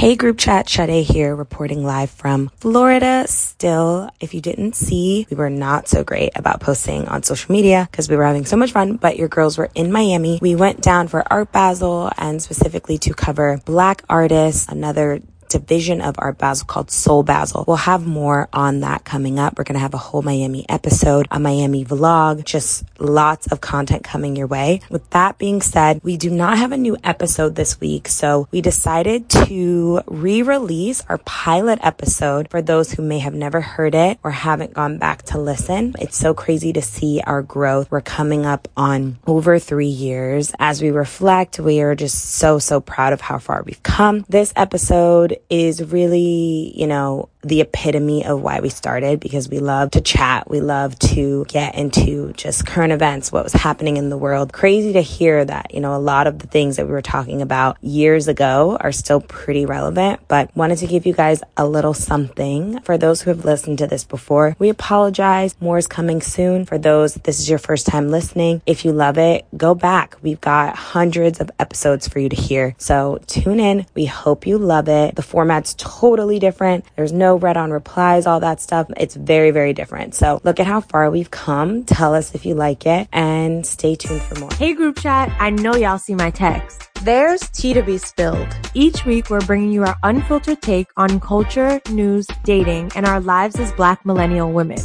Hey group chat, Sade here, reporting live from Florida. Still, if you didn't see, we were not so great about posting on social media because we were having so much fun, but your girls were in Miami. We went down for Art Basel and specifically to cover black artists, another division of Art Basel called Soul Basel. We'll have more on that coming up. We're going to have a whole Miami episode, a Miami vlog, just lots of content coming your way. With that being said, we do not have a new episode this week, so we decided to re-release our pilot episode for those who may have never heard it or haven't gone back to listen. It's so crazy to see our growth. We're coming up on over three years. As we reflect, we are just so, so proud of how far we've come. This episode is really, you know, the epitome of why we started because we love to chat. We love to get into just current events, what was happening in the world. Crazy to hear that, you know, a lot of the things that we were talking about years ago are still pretty relevant, but wanted to give you guys a little something. For those who have listened to this before, we apologize. More is coming soon. For those, this is your first time listening. If you love it, go back. We've got hundreds of episodes for you to hear. So tune in. We hope you love it. The format's totally different. There's no read on replies, all that stuff. It's very, very different. So look at how far we've come. Tell us if you like it and stay tuned for more. Hey group chat, I know y'all see my text. There's tea to be spilled. Each week we're bringing you our unfiltered take on culture, news, dating, and our lives as black millennial women.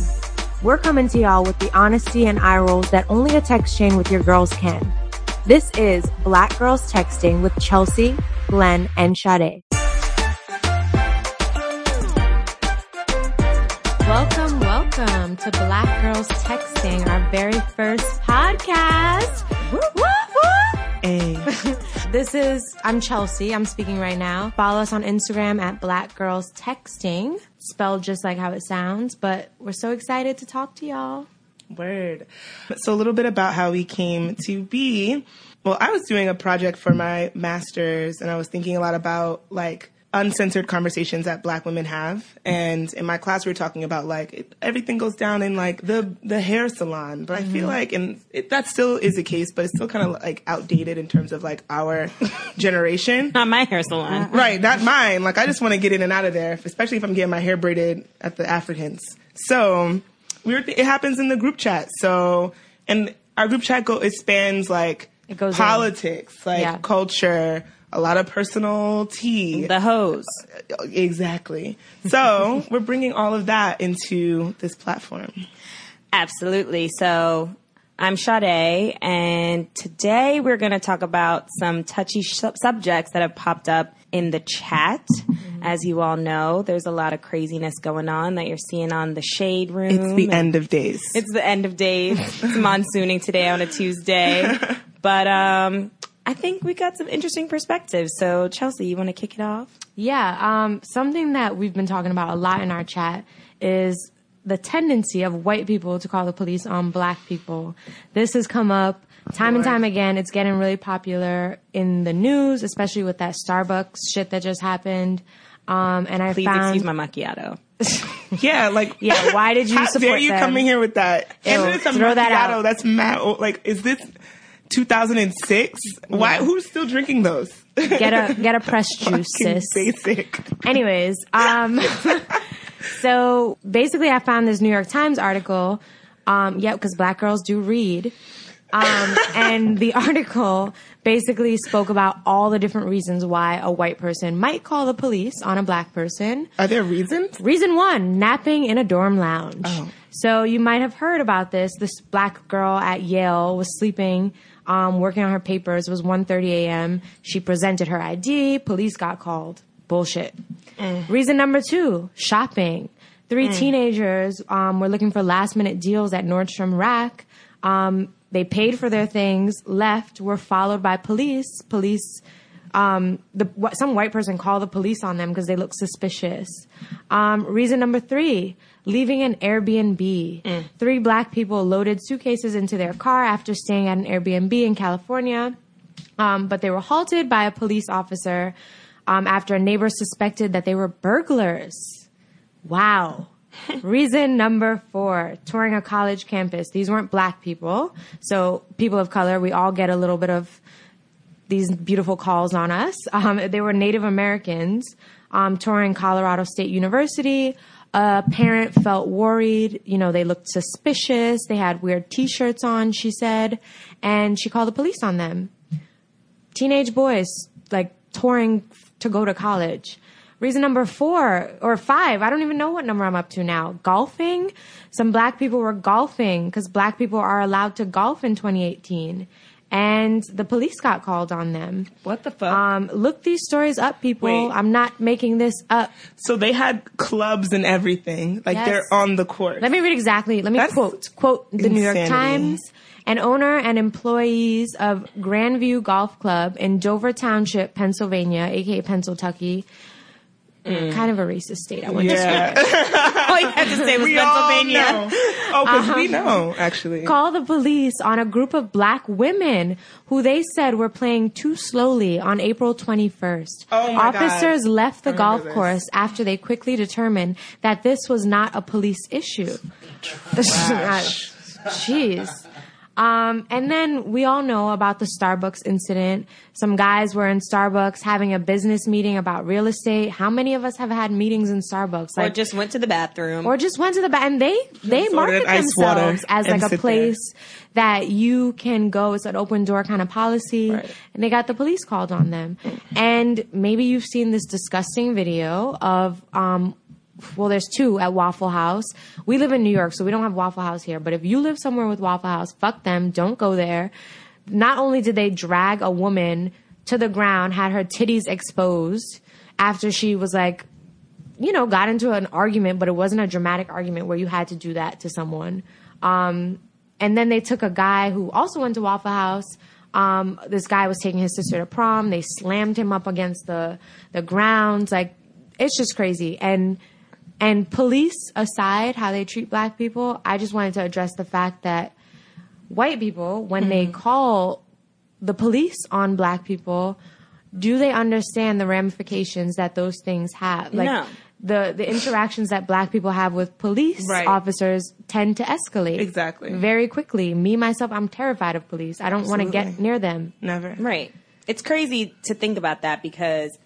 We're coming to y'all with the honesty and eye rolls that only a text chain with your girls can. This is Black Girls Texting with Chelsea, Glenn, and Sade. Welcome, to Black Girls Texting, our very first podcast. Hey. This is, I'm Chelsea. I'm speaking right now. Follow us on Instagram at Black Girls Texting, spelled just like how it sounds, but we're so excited to talk to y'all. Word. So a little bit about how we came to be. Well, I was doing a project for my master's and I was thinking a lot about like uncensored conversations that black women have. And in my class, we are talking about like it, everything goes down in like the, the hair salon. But I feel mm-hmm. like, and it, that still is the case, but it's still kind of like outdated in terms of like our generation. Not my hair salon. Right, not mine. Like I just want to get in and out of there, especially if I'm getting my hair braided at the Africans. So we were, it happens in the group chat. So and our group chat go it spans like It goes in. politics, like Yeah. culture, a lot of personal tea. The hose. exactly. So we're bringing all of that into this platform. Absolutely. So I'm Sade, and today we're going to talk about some touchy sh- subjects that have popped up in the chat. As you all know, there's a lot of craziness going on that you're seeing on the shade room. It's the end of days. It's the end of days. It's monsooning today on a Tuesday. But um, I think we got some interesting perspectives. So, Chelsea, you want to kick it off? Yeah, um, something that we've been talking about a lot in our chat is the tendency of white people to call the police on black people. This has come up time and time again. It's getting really popular in the news, especially with that Starbucks shit that just happened. Um, and I Please found excuse my macchiato. yeah, like Yeah, why did you How support dare you them? come in here with that? And Ew, then it's a throw that macchiato. out. That's mad. Like, is this 2006? Why? Who's still drinking those? get a get a press juice, sis. Basic. Anyways, um, so basically, I found this New York Times article. Um, yeah, because black girls do read. Um, and the article basically spoke about all the different reasons why a white person might call the police on a black person. Are there reasons? Reason one, napping in a dorm lounge. Oh. So you might have heard about this. This black girl at Yale was sleeping, um, working on her papers. It was 1.30 a.m. She presented her ID. Police got called. Bullshit. Reason number two, shopping. Three teenagers um, were looking for last minute deals at Nordstrom Rack. Um, they paid for their things, left, were followed by police. Police um, the what, some white person called the police on them because they look suspicious. Um, reason number three: leaving an Airbnb. Three black people loaded suitcases into their car after staying at an Airbnb in California, um, but they were halted by a police officer um, after a neighbor suspected that they were burglars. Wow. Reason number four, touring a college campus. These weren't black people. So people of color, we all get a little bit of these beautiful calls on us. Um, they were Native Americans um, touring Colorado State University. A parent felt worried. You know, they looked suspicious. They had weird T-shirts on. She said, and she called the police on them. Teenage boys like touring to go to college. Reason number four or five, I don't even know what number I'm up to now. Golfing. Some black people were golfing because black people are allowed to golf in 2018 and the police got called on them. What the fuck? Um, look these stories up, people. Wait. I'm not making this up. so they had clubs and everything. Like Yes. they're on the court. Let me read exactly. Let me That's quote quote the New York. Times. An owner and employees of Grandview Golf Club in Dover Township, Pennsylvania, aka Pennsylvania. Mm. Kind of a racist state. I went to yeah. All you had to say was we Pennsylvania. Oh, because we uh-huh. know, actually. call the police on a group of black women who they said were playing too slowly on April 21st. Oh my God. Officers left the golf this. course after they quickly determined that this was not a police issue. Jeez. Um, and then we all know about the Starbucks incident. Some guys were in Starbucks having a business meeting about real estate. How many of us have had meetings in Starbucks? Or just went to the bathroom. or just went to the bathroom. and they they Just market ordered ice water themselves as like a sit there. place that you can go it's an open door kind of policy Right. and they got the police called on them and maybe you've seen this disgusting video of um well there's two at waffle house we live in new york so we don't have waffle house here but if you live somewhere with waffle house fuck them don't go there not only did they drag a woman to the ground had her titties exposed after she was like you know, got into an argument, but it wasn't a dramatic argument where you had to do that to someone. Um, and then they took a guy who also went to Waffle House. Um, this guy was taking his sister to prom. They slammed him up against the the ground. Like it's just crazy. And and police aside, how they treat black people, I just wanted to address the fact that white people, when they mm-hmm. call the police on black people, do they understand the ramifications that those things have? Like No. the the interactions that black people have with police Right. officers tend to escalate Exactly. very quickly. Me myself, I'm terrified of police. I don't want to get near them. Never. Right. It's crazy to think about that because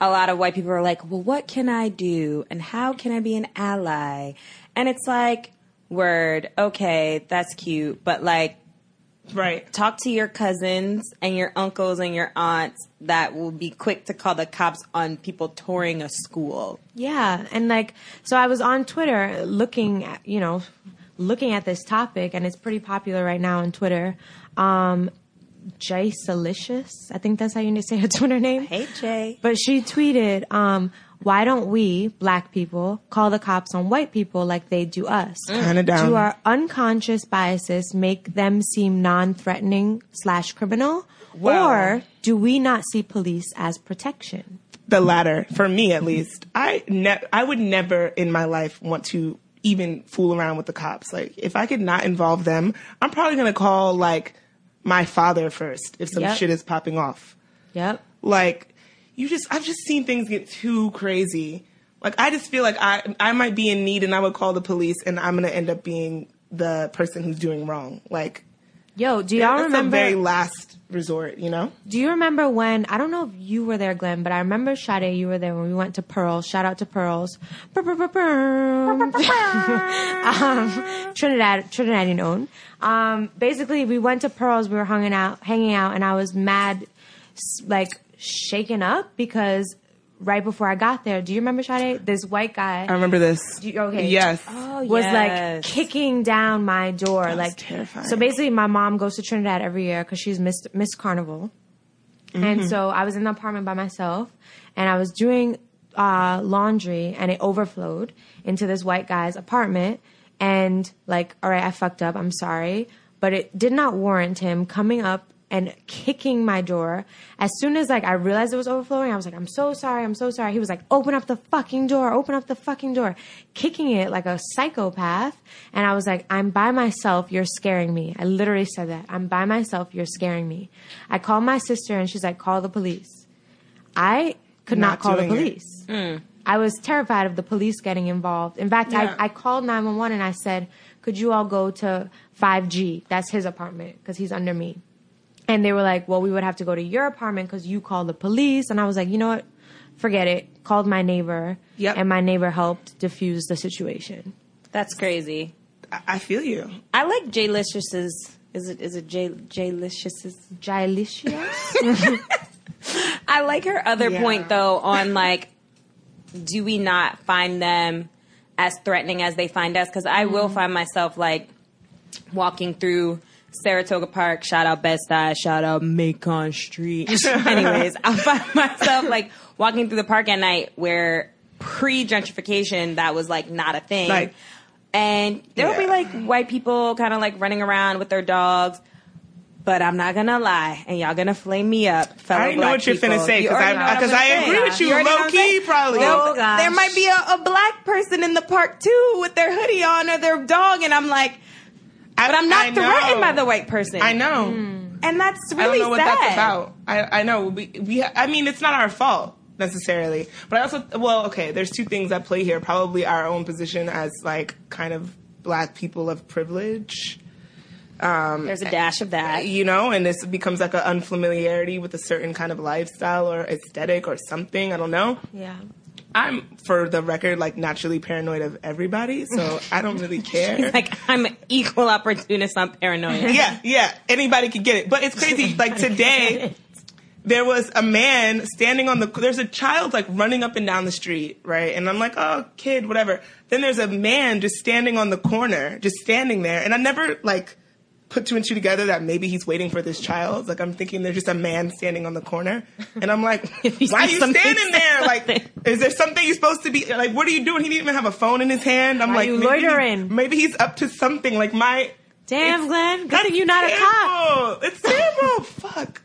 a lot of white people are like, well, what can I do? And how can I be an ally? And it's like, word, okay, that's cute. But like, Right. talk to your cousins and your uncles and your aunts that will be quick to call the cops on people touring a school. Yeah, and like so I was on Twitter looking at, you know, looking at this topic and it's pretty popular right now on Twitter. Um Jay Salicious, I think that's how you say her Twitter name. Hey, Jay. But she tweeted, um, why don't we, black people, call the cops on white people like they do us? Kinda down. Do our unconscious biases make them seem non-threatening slash criminal? Wow. Or do we not see police as protection? the latter for me at least i ne- i would never in my life want to even fool around with the cops like if i could not involve them i'm probably going to call like my father first if some Yep. shit is popping off Yep. like you just i've just seen things get too crazy like i just feel like i i might be in need and i would call the police and i'm going to end up being the person who's doing wrong like Yo, do y'all that's remember? very last resort you know do you remember when? I don't know if you were there, Glenn, but I remember Sade, you were there when we went to Pearls. Shout out to Pearls. Um, Trinidad, Trinidadian owned. Um, basically, we went to Pearls. We were hanging out, hanging out, and I was mad, like shaken up because right before I got there, do you remember Sade? This white guy. i remember this you- okay. yes Oh, was like kicking down my door. like terrifying. So basically, my mom goes to Trinidad every year because she's Miss Miss Carnival, Mm-hmm. and so I was in the apartment by myself, and I was doing uh, laundry, and it overflowed into this white guy's apartment, and like, all right, I fucked up. I'm sorry, but it did not warrant him coming up and kicking my door. As soon as like I realized it was overflowing, I was like, I'm so sorry, I'm so sorry. He was like, open up the fucking door, open up the fucking door, kicking it like a psychopath. And I was like, I'm by myself, you're scaring me. I literally said that. I'm by myself, you're scaring me. I called my sister and she's like, call the police. I could not, Not call the doing it. police. Mm. I was terrified of the police getting involved. In fact, Yeah. I, I called 911 and I said, could you all go to 5G? That's his apartment because he's under me. And they were like, well, we would have to go to your apartment because you called the police. And I was like, you know what? Forget it. Called my neighbor. Yep. And my neighbor helped diffuse the situation. That's crazy. I, I feel you. I like Jay Licious's. Is it is it Jay Jay Licious's? Gilicious? I like her other Yeah. point though on like, do we not find them as threatening as they find us? Because I will mm-hmm. find myself like walking through Saratoga Park. Shout out Bed Stuy. Shout out Macon Street. Anyways, I'll find myself like walking through the park at night where pre gentrification that was like not a thing. Like- and there will be like white people kind of like running around with their dogs. But I'm not gonna lie, and y'all gonna flame me up. fellow I already know what you're people. finna say, because already I- know what I'm 'cause gonna I say. agree with you. already know Low key, saying? probably. There- Oh, gosh. There might be a, a black person in the park too with their hoodie on or their dog, and I'm like, but I'm not threatened by the white person. I know. Hmm. and that's really I really don't know what sad. that's about. I, I know. We, we, I mean, it's not our fault necessarily. But I also, well, okay, there's two things at play here. Probably our own position as like kind of black people of privilege, um, There's a dash of that. Eh, you know, and this becomes like an unfamiliarity with a certain kind of lifestyle or aesthetic or something. I don't know. yeah. I'm, for the record, like naturally paranoid of everybody, so I don't really care. Like I'm an equal opportunist on paranoia. yeah, yeah. Anybody could get it. But it's crazy. Like today, there was a man standing on the. There's a child like running up and down the street, right? And I'm like, oh, kid, whatever. Then there's a man just standing on the corner, just standing there, and I never like put two and two together that maybe he's waiting for this child. Like I'm thinking there's just a man standing on the corner, and I'm like, why are you standing there? Like, is there something you're supposed to be like? What are you doing? He didn't even have a phone in his hand. I'm Why like, you maybe he- loitering? maybe he's up to something. Like my Damn, It's- Glenn. Good that's thing you're not a cop. terrible. It's terrible. Fuck.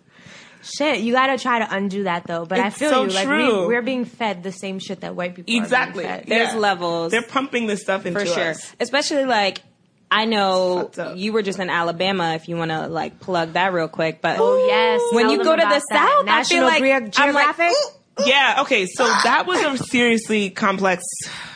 Shit, you gotta try to undo that though. But I feel so you. Like true. we, we're being fed the same shit that white people Exactly. are being fed. There's Yeah. levels. They're pumping this stuff into for sure. us. Especially like I know you were just in Alabama. If you want to like plug that real quick, but Oh yes. when you go to the. South, National I feel like Geo- I'm like, Geographic. ooh, Yeah. Okay. So that was a seriously complex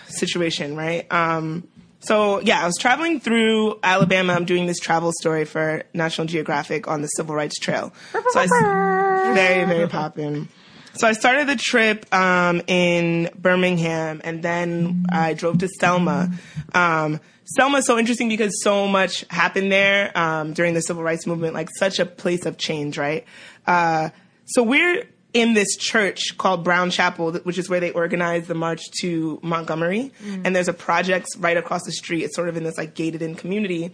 situation, right? Um, so yeah, I was traveling through Alabama. I'm doing this travel story for National Geographic on the Civil Rights Trail. So I, s- very, very poppin'. So I started the trip um, in Birmingham, and then I drove to Selma. Um, Selma is so interesting because so much happened there um, during the civil rights movement, like such a place of change, right? Uh, so we're in this church called Brown Chapel, which is where they organized the march to Montgomery, and there's a project right across the street. It's sort of in this like gated in community,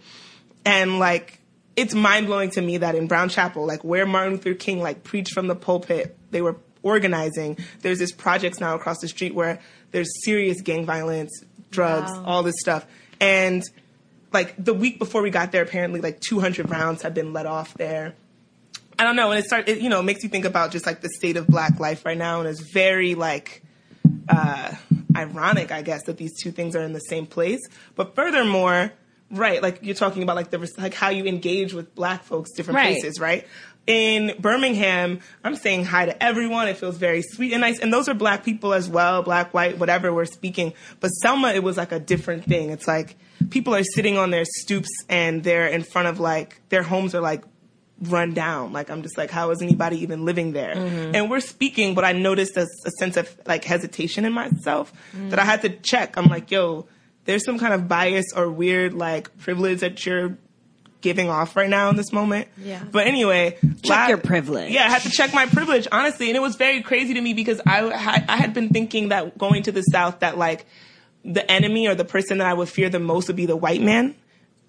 and like it's mind blowing to me that in Brown Chapel, like where Martin Luther King like preached from the pulpit, they were organizing. There's this projects now across the street where there's serious gang violence, drugs, Wow. all this stuff, and like the week before we got there, apparently like 200 rounds had been let off there. I don't know, and it started. It, you know, makes you think about just like the state of Black life right now, and it's very like uh, ironic, I guess, that these two things are in the same place. But furthermore, right, like you're talking about like the like how you engage with Black folks, different Right. places, right? In Birmingham, I'm saying hi to everyone. It feels very sweet and nice, and those are Black people as well, Black, white, whatever we're speaking. But Selma, it was like a different thing. It's like people are sitting on their stoops and they're in front of like their homes are like run down. Like I'm just like, how is anybody even living there? Mm-hmm. And we're speaking, but I noticed a, a sense of like hesitation in myself mm. that I had to check. I'm like, yo, there's some kind of bias or weird like privilege that you're giving off right now in this moment. Yeah. But anyway, check your privilege. Yeah, I had to check my privilege honestly, and it was very crazy to me because I had, I had been thinking that going to the South that like the enemy or the person that I would fear the most would be the white man.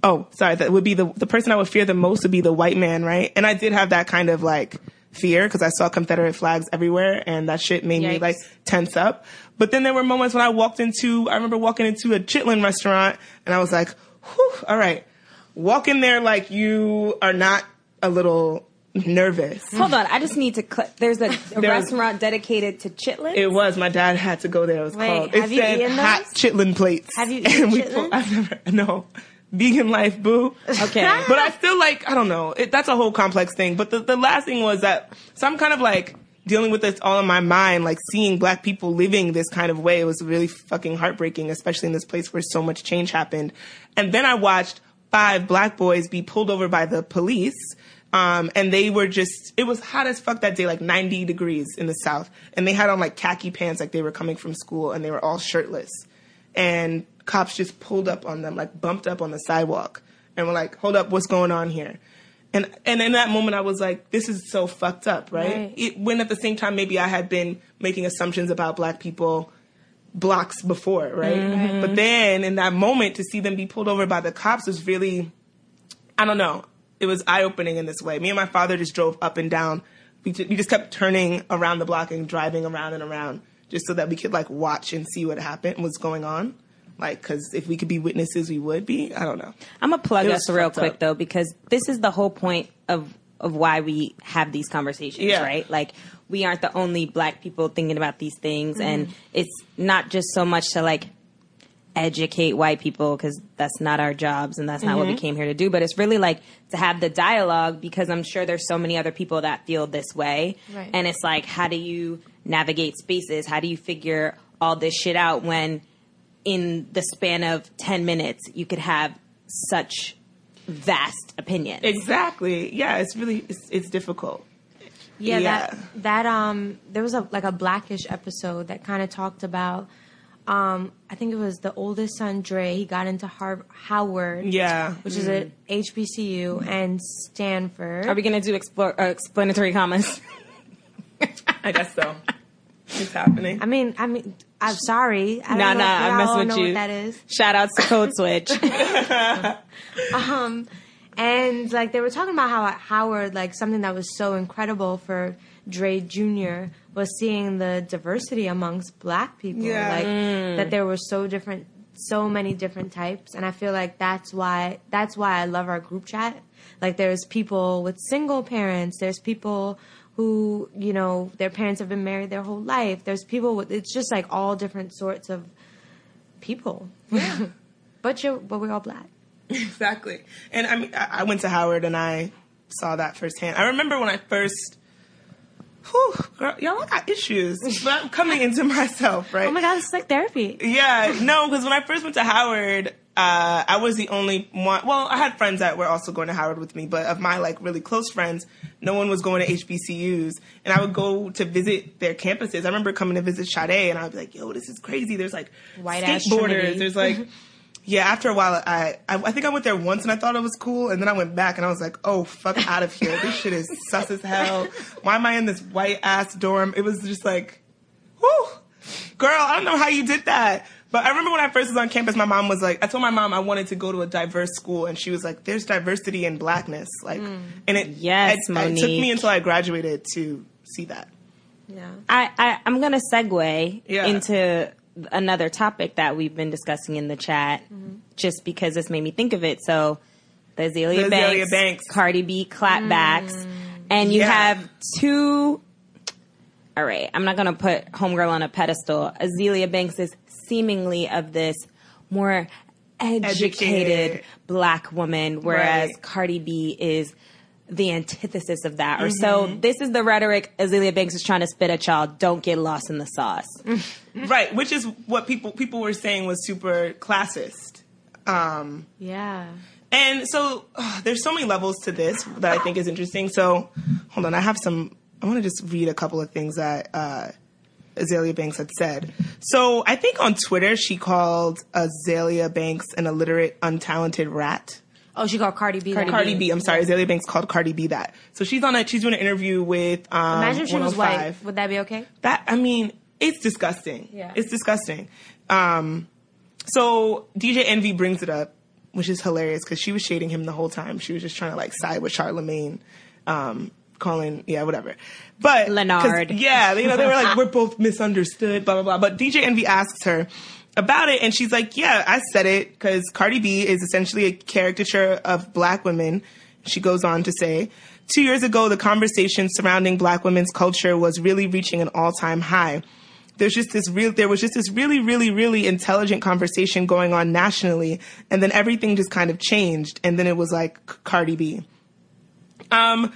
Oh, sorry, that would be the the person I would fear the most would be the white man, right? And I did have that kind of like fear because I saw Confederate flags everywhere, and that shit made me like tense up. But then there were moments when I walked into, I remember walking into a Chitlin restaurant, and I was like, Whew, all right, walk in there like you are not a little nervous. hold on. I just need to. Cl- there's a, a There's- restaurant dedicated to chitlins. It was. My dad had to go there. It was Wait, called. It have you said hot chitlin plates. Have you eaten we pulled- I've never. No. Vegan life, boo. okay. but I still like. I don't know. It, that's a whole complex thing. But the, the last thing was that. So I'm kind of like dealing with this all in my mind, like seeing black people living this kind of way. It was really fucking heartbreaking, especially in this place where so much change happened. And then I watched five black boys be pulled over by the police Um, and they were just, it was hot as fuck that day, like 90 degrees in the South. And they had on like khaki pants, like they were coming from school, and they were all shirtless. And cops just pulled up on them, like bumped up on the sidewalk, and were like, hold up, what's going on here? And, and in that moment, I was like, this is so fucked up, right? Right. It, when at the same time, maybe I had been making assumptions about black people blocks before, right? Mm-hmm. But then in that moment, to see them be pulled over by the cops was really, I don't know, it was eye opening in this way. Me and my father just drove up and down. We, we just kept turning around the block and driving around and around just so that we could like watch and see what happened, what's going on. Like, because if we could be witnesses, we would be. I don't know. I'm gonna plug us real quick up. though, because this is the whole point of of why we have these conversations, Yeah. right? Like we aren't the only black people thinking about these things, and Mm-hmm. it's not just so much to like educate white people because that's not our jobs and that's not what we Mm-hmm. came here to do. But it's really like to have the dialogue because I'm sure there's so many other people that feel this way, Right. and it's like how do you navigate spaces? How do you figure all this shit out when in the span of 10 minutes you could have such vast opinions. Exactly. Yeah, it's really it's, it's difficult. Yeah, Yeah. that that um there was a like a blackish episode that kind of talked about um I think it was the oldest son Dre he got into Har- Howard Yeah. which is at HBCU and Stanford Are we going to do explore, uh, explanatory commas? I guess so. It's happening. I mean I mean I'm sorry I don't Nah, know nah, I y'all mess with know you. what that is Shout outs to Code Switch. Um, and like they were talking about how at Howard like something that was so incredible for Dre Jr. was seeing the diversity amongst black people Yeah. like mm. that there were so different so many different types and I feel like that's why that's why I love our group chat like there's people with single parents there's people who you know their parents have been married their whole life there's people with it's just like all different sorts of people Yeah. but you but we're all black Exactly. And I mean, I went to Howard and I saw that firsthand. I remember when I first, whew, girl, y'all, I got issues, but I'm coming into myself, right? oh my god it's like therapy Yeah, no, because when I first went to Howard, uh, I was the only one. Well, I had friends that were also going to Howard with me, but of my like really close friends, no one was going to HBCUs. And I would go to visit their campuses. I remember coming to visit Sade, and I would be like, "Yo, this is crazy." There's like White-ass skateboarders. There's like. Yeah, after a while, I, I I think I went there once and I thought it was cool, and then I went back and I was like, "Oh, fuck out of here! This shit is sus as hell. Why am I in this white ass dorm?" It was just like, Whew. Girl, I don't know how you did that. But I remember when I first was on campus, my mom was like, I told my mom I wanted to go to a diverse school, and she was like, there's diversity in blackness. Like, mm. and it, Yes, it, it took me until I graduated to see that. yeah I, I, I'm going to segue Yeah. into another topic that we've been discussing in the chat mm-hmm. just because this made me think of it. So, the Azealia, The Banks, Azealia Banks. Cardi B clapbacks. Mm. And you Yeah. have two. All right, I'm not going to put Homegirl on a pedestal. Azealia Banks is seemingly of this more educated, Educated. black woman, whereas Right. Cardi B is the antithesis of that. Or so this is the rhetoric Azealia Banks is trying to spit at y'all. Don't get lost in the sauce. Right, which is what people people were saying was super classist. Um, Yeah. And so ugh, there's so many levels to this that I think is interesting. So hold on, I have some. I want to just read a couple of things that uh, Azealia Banks had said. So I think on Twitter she called Azealia Banks an illiterate, untalented rat. Oh, she called Cardi B. that. Cardi B. I'm sorry, Azealia Banks called Cardi B that. So she's on a. She's doing an interview with. Um, Imagine if she was white. Would that be okay? That I mean, it's disgusting. Yeah. It's disgusting. Um, so DJ Envy brings it up, which is hilarious because she was shading him the whole time. She was just trying to like side with Charlemagne, um, calling yeah whatever. But Leonard. yeah, you know they were like we're both misunderstood, blah blah blah. But DJ Envy asks her about it, and she's like, yeah, I said it because Cardi B is essentially a caricature of black women. She goes on to say. Two years ago, the conversation surrounding black women's culture was really reaching an all-time high there's just this real there was just this really really really intelligent conversation going on nationally and then everything just kind of changed and then it was like Cardi B um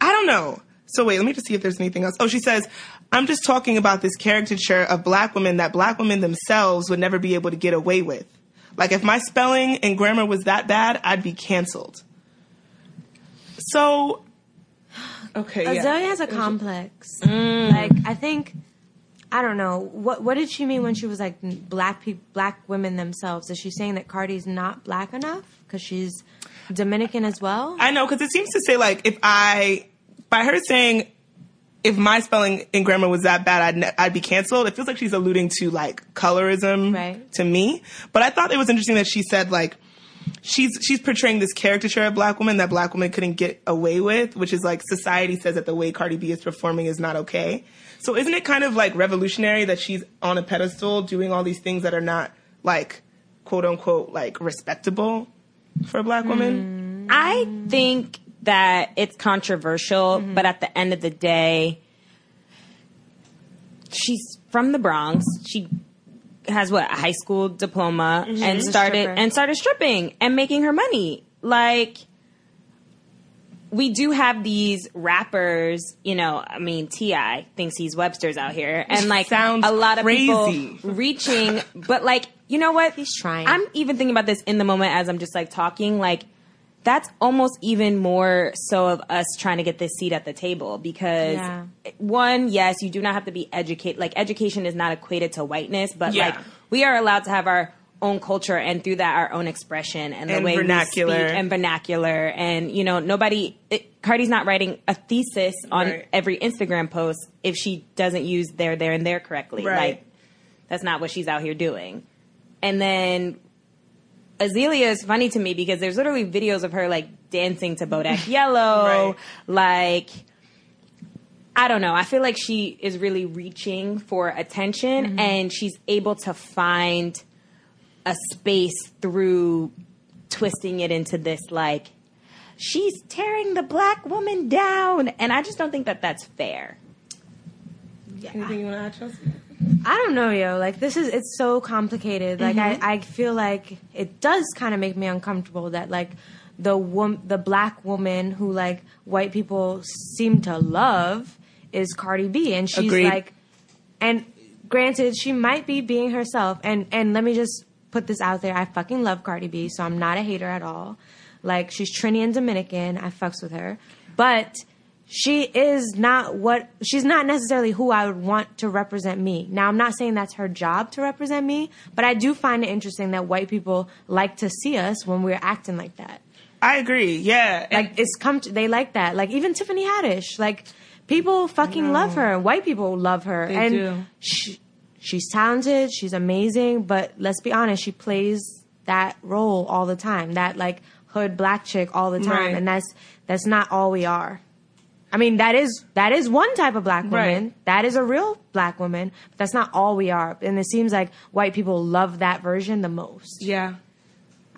I don't know so wait let me just see if there's anything else oh she says I'm just talking about this caricature of black women that black women themselves would never be able to get away with like if my spelling and grammar was that bad I'd be canceled so Okay, yeah. Azealia has a complex. Mm. Like I think I don't know what what did she mean when she was like black people, black women themselves? Is she saying that Cardi's not black enough because she's Dominican as well? I know because it seems to say like if I by her saying if my spelling and grammar was that bad, I'd ne- I'd be canceled. It feels like she's alluding to like colorism Right. to me. But I thought it was interesting that she said like she's she's portraying this caricature of black women that black women couldn't get away with, which is like society says that the way Cardi B is performing is not okay. So isn't it kind of like revolutionary that she's on a pedestal doing all these things that are not like quote unquote like respectable for a black woman? Mm. I think that it's controversial, mm-hmm. but at the end of the day, she's from the Bronx. She has what a high school diploma mm-hmm. and She's a started and started stripping and making her money. Like we do have these rappers, you know, I mean Ti thinks he's Webster's out here and like Sounds a lot of crazy. people reaching but like you know what? He's trying. I'm even thinking about this in the moment as I'm just like talking like that's almost even more so of us trying to get this seat at the table because Yeah. one, yes, you do not have to be educated. Like education is not equated to whiteness, but Yeah. like we are allowed to have our own culture and through that our own expression and the And way vernacular. we speak and vernacular and you know nobody it, Cardi's not writing a thesis on Right. every Instagram post if she doesn't use there there and there correctly Right. like that's not what she's out here doing and then Azealia is funny to me because there's literally videos of her like dancing to Bodak Yellow, Right. like I don't know. I feel like she is really reaching for attention Mm-hmm. and she's able to find a space through twisting it into this like she's tearing the black woman down and I just don't think that that's fair. Yeah. Anything you want to add, Chelsea? I don't know, yo. Like this is it's so complicated. Like I, mm-hmm. I feel like it does kind of make me uncomfortable that like the wom- the black woman who like white people seem to love is Cardi B, and she's Agreed. like, and granted, she might be being herself. And and let me just put this out there: I fucking love Cardi B, so I'm not a hater at all. Like she's Trini and Dominican, I fucks with her, but she is not what she's not necessarily who I would want to represent me. Now I'm not saying that's her job to represent me, but I do find it interesting that white people like to see us when we're acting like that. I agree. Yeah. Like it's come to, they like that. Like even Tiffany Haddish, like people fucking love her. White people love her. They and do. She, she's talented, she's amazing, but let's be honest, she plays that role all the time. That like hood black chick all the time Right. and that's that's not all we are. I mean, that is that is one type of black woman. Right. That is a real black woman. But that's not all we are. And it seems like white people love that version the most. yeah.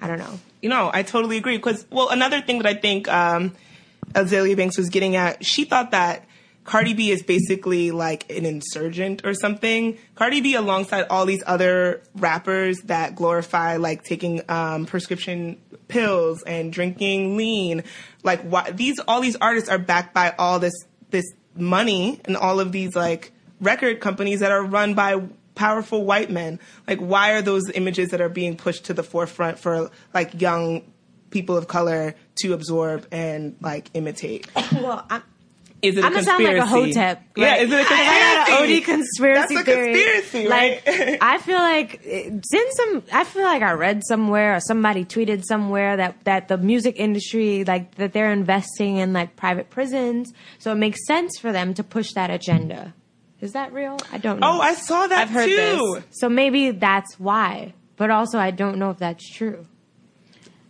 I don't know. You know, I totally agree. Because, well, another thing that I think um, Azealia Banks was getting at, she thought that Cardi B is basically like an insurgent or something. Cardi B, alongside all these other rappers that glorify like taking um, prescription pills and drinking lean, like why, these all these artists are backed by all this this money and all of these like record companies that are run by powerful white men. Like, why are those images that are being pushed to the forefront for like young people of color to absorb and like imitate? Well, I'm, Is it a I'm gonna sound like a conspiracy? hotep. Yeah, is it a I got conspiracy? an OD conspiracy That's a theory. conspiracy, right? Like, I feel like didn't some. I feel like I read somewhere or somebody tweeted somewhere that that the music industry, like that they're investing in like private prisons, so it makes sense for them to push that agenda. Is that real? I don't know. Oh, I saw that I've heard too. this. so maybe that's why. But also, I don't know if that's true.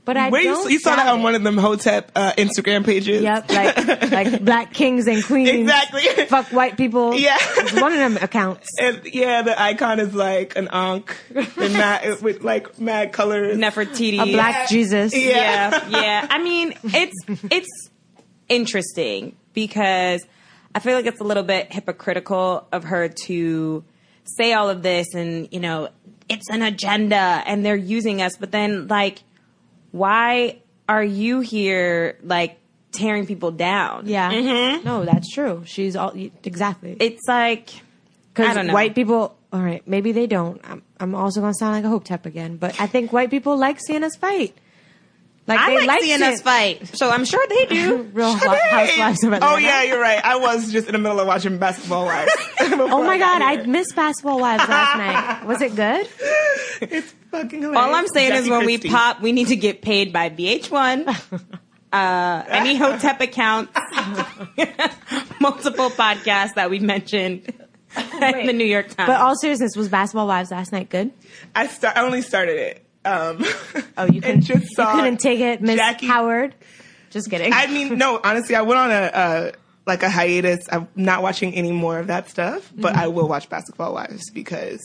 But I Where you, don't you saw that on it. one of them Hotep uh, Instagram pages? Yep, like like black kings and queens. Exactly. Fuck white people. Yeah. It's one of them accounts. And yeah, the icon is like an ankh and mad, with like mad colors. Nefertiti. A black Jesus. yeah, yeah. I mean, it's it's interesting because I feel like it's a little bit hypocritical of her to say all of this and you know it's an agenda and they're using us, but then like, why are you here like tearing people down? Yeah. Mm-hmm. No, that's true. She's all exactly It's like because white people. All right, maybe they don't. I'm, I'm also gonna sound like a hotep again, but I think white people like seeing us fight. Like I they like liked seeing it. us fight, so I'm sure they do. Real Hou- Housewives of oh, Atlanta. Oh yeah, you're right. I was just in the middle of watching Basketball Wives. Oh my god, I missed Basketball Wives last night. Was it good? It's fucking hilarious. All I'm saying is when Christie. we pop, we need to get paid by VH1, uh, any Hotep accounts, multiple podcasts that we mentioned in the New York Times. But all seriousness, was Basketball Wives last night good? I start. I only started it. Um, Oh, you and couldn't, just you couldn't take it, Miss Jackie- Howard. Just kidding. I mean, no. Honestly, I went on a uh, like a hiatus. I'm not watching any more of that stuff, but I will watch Basketball Wives because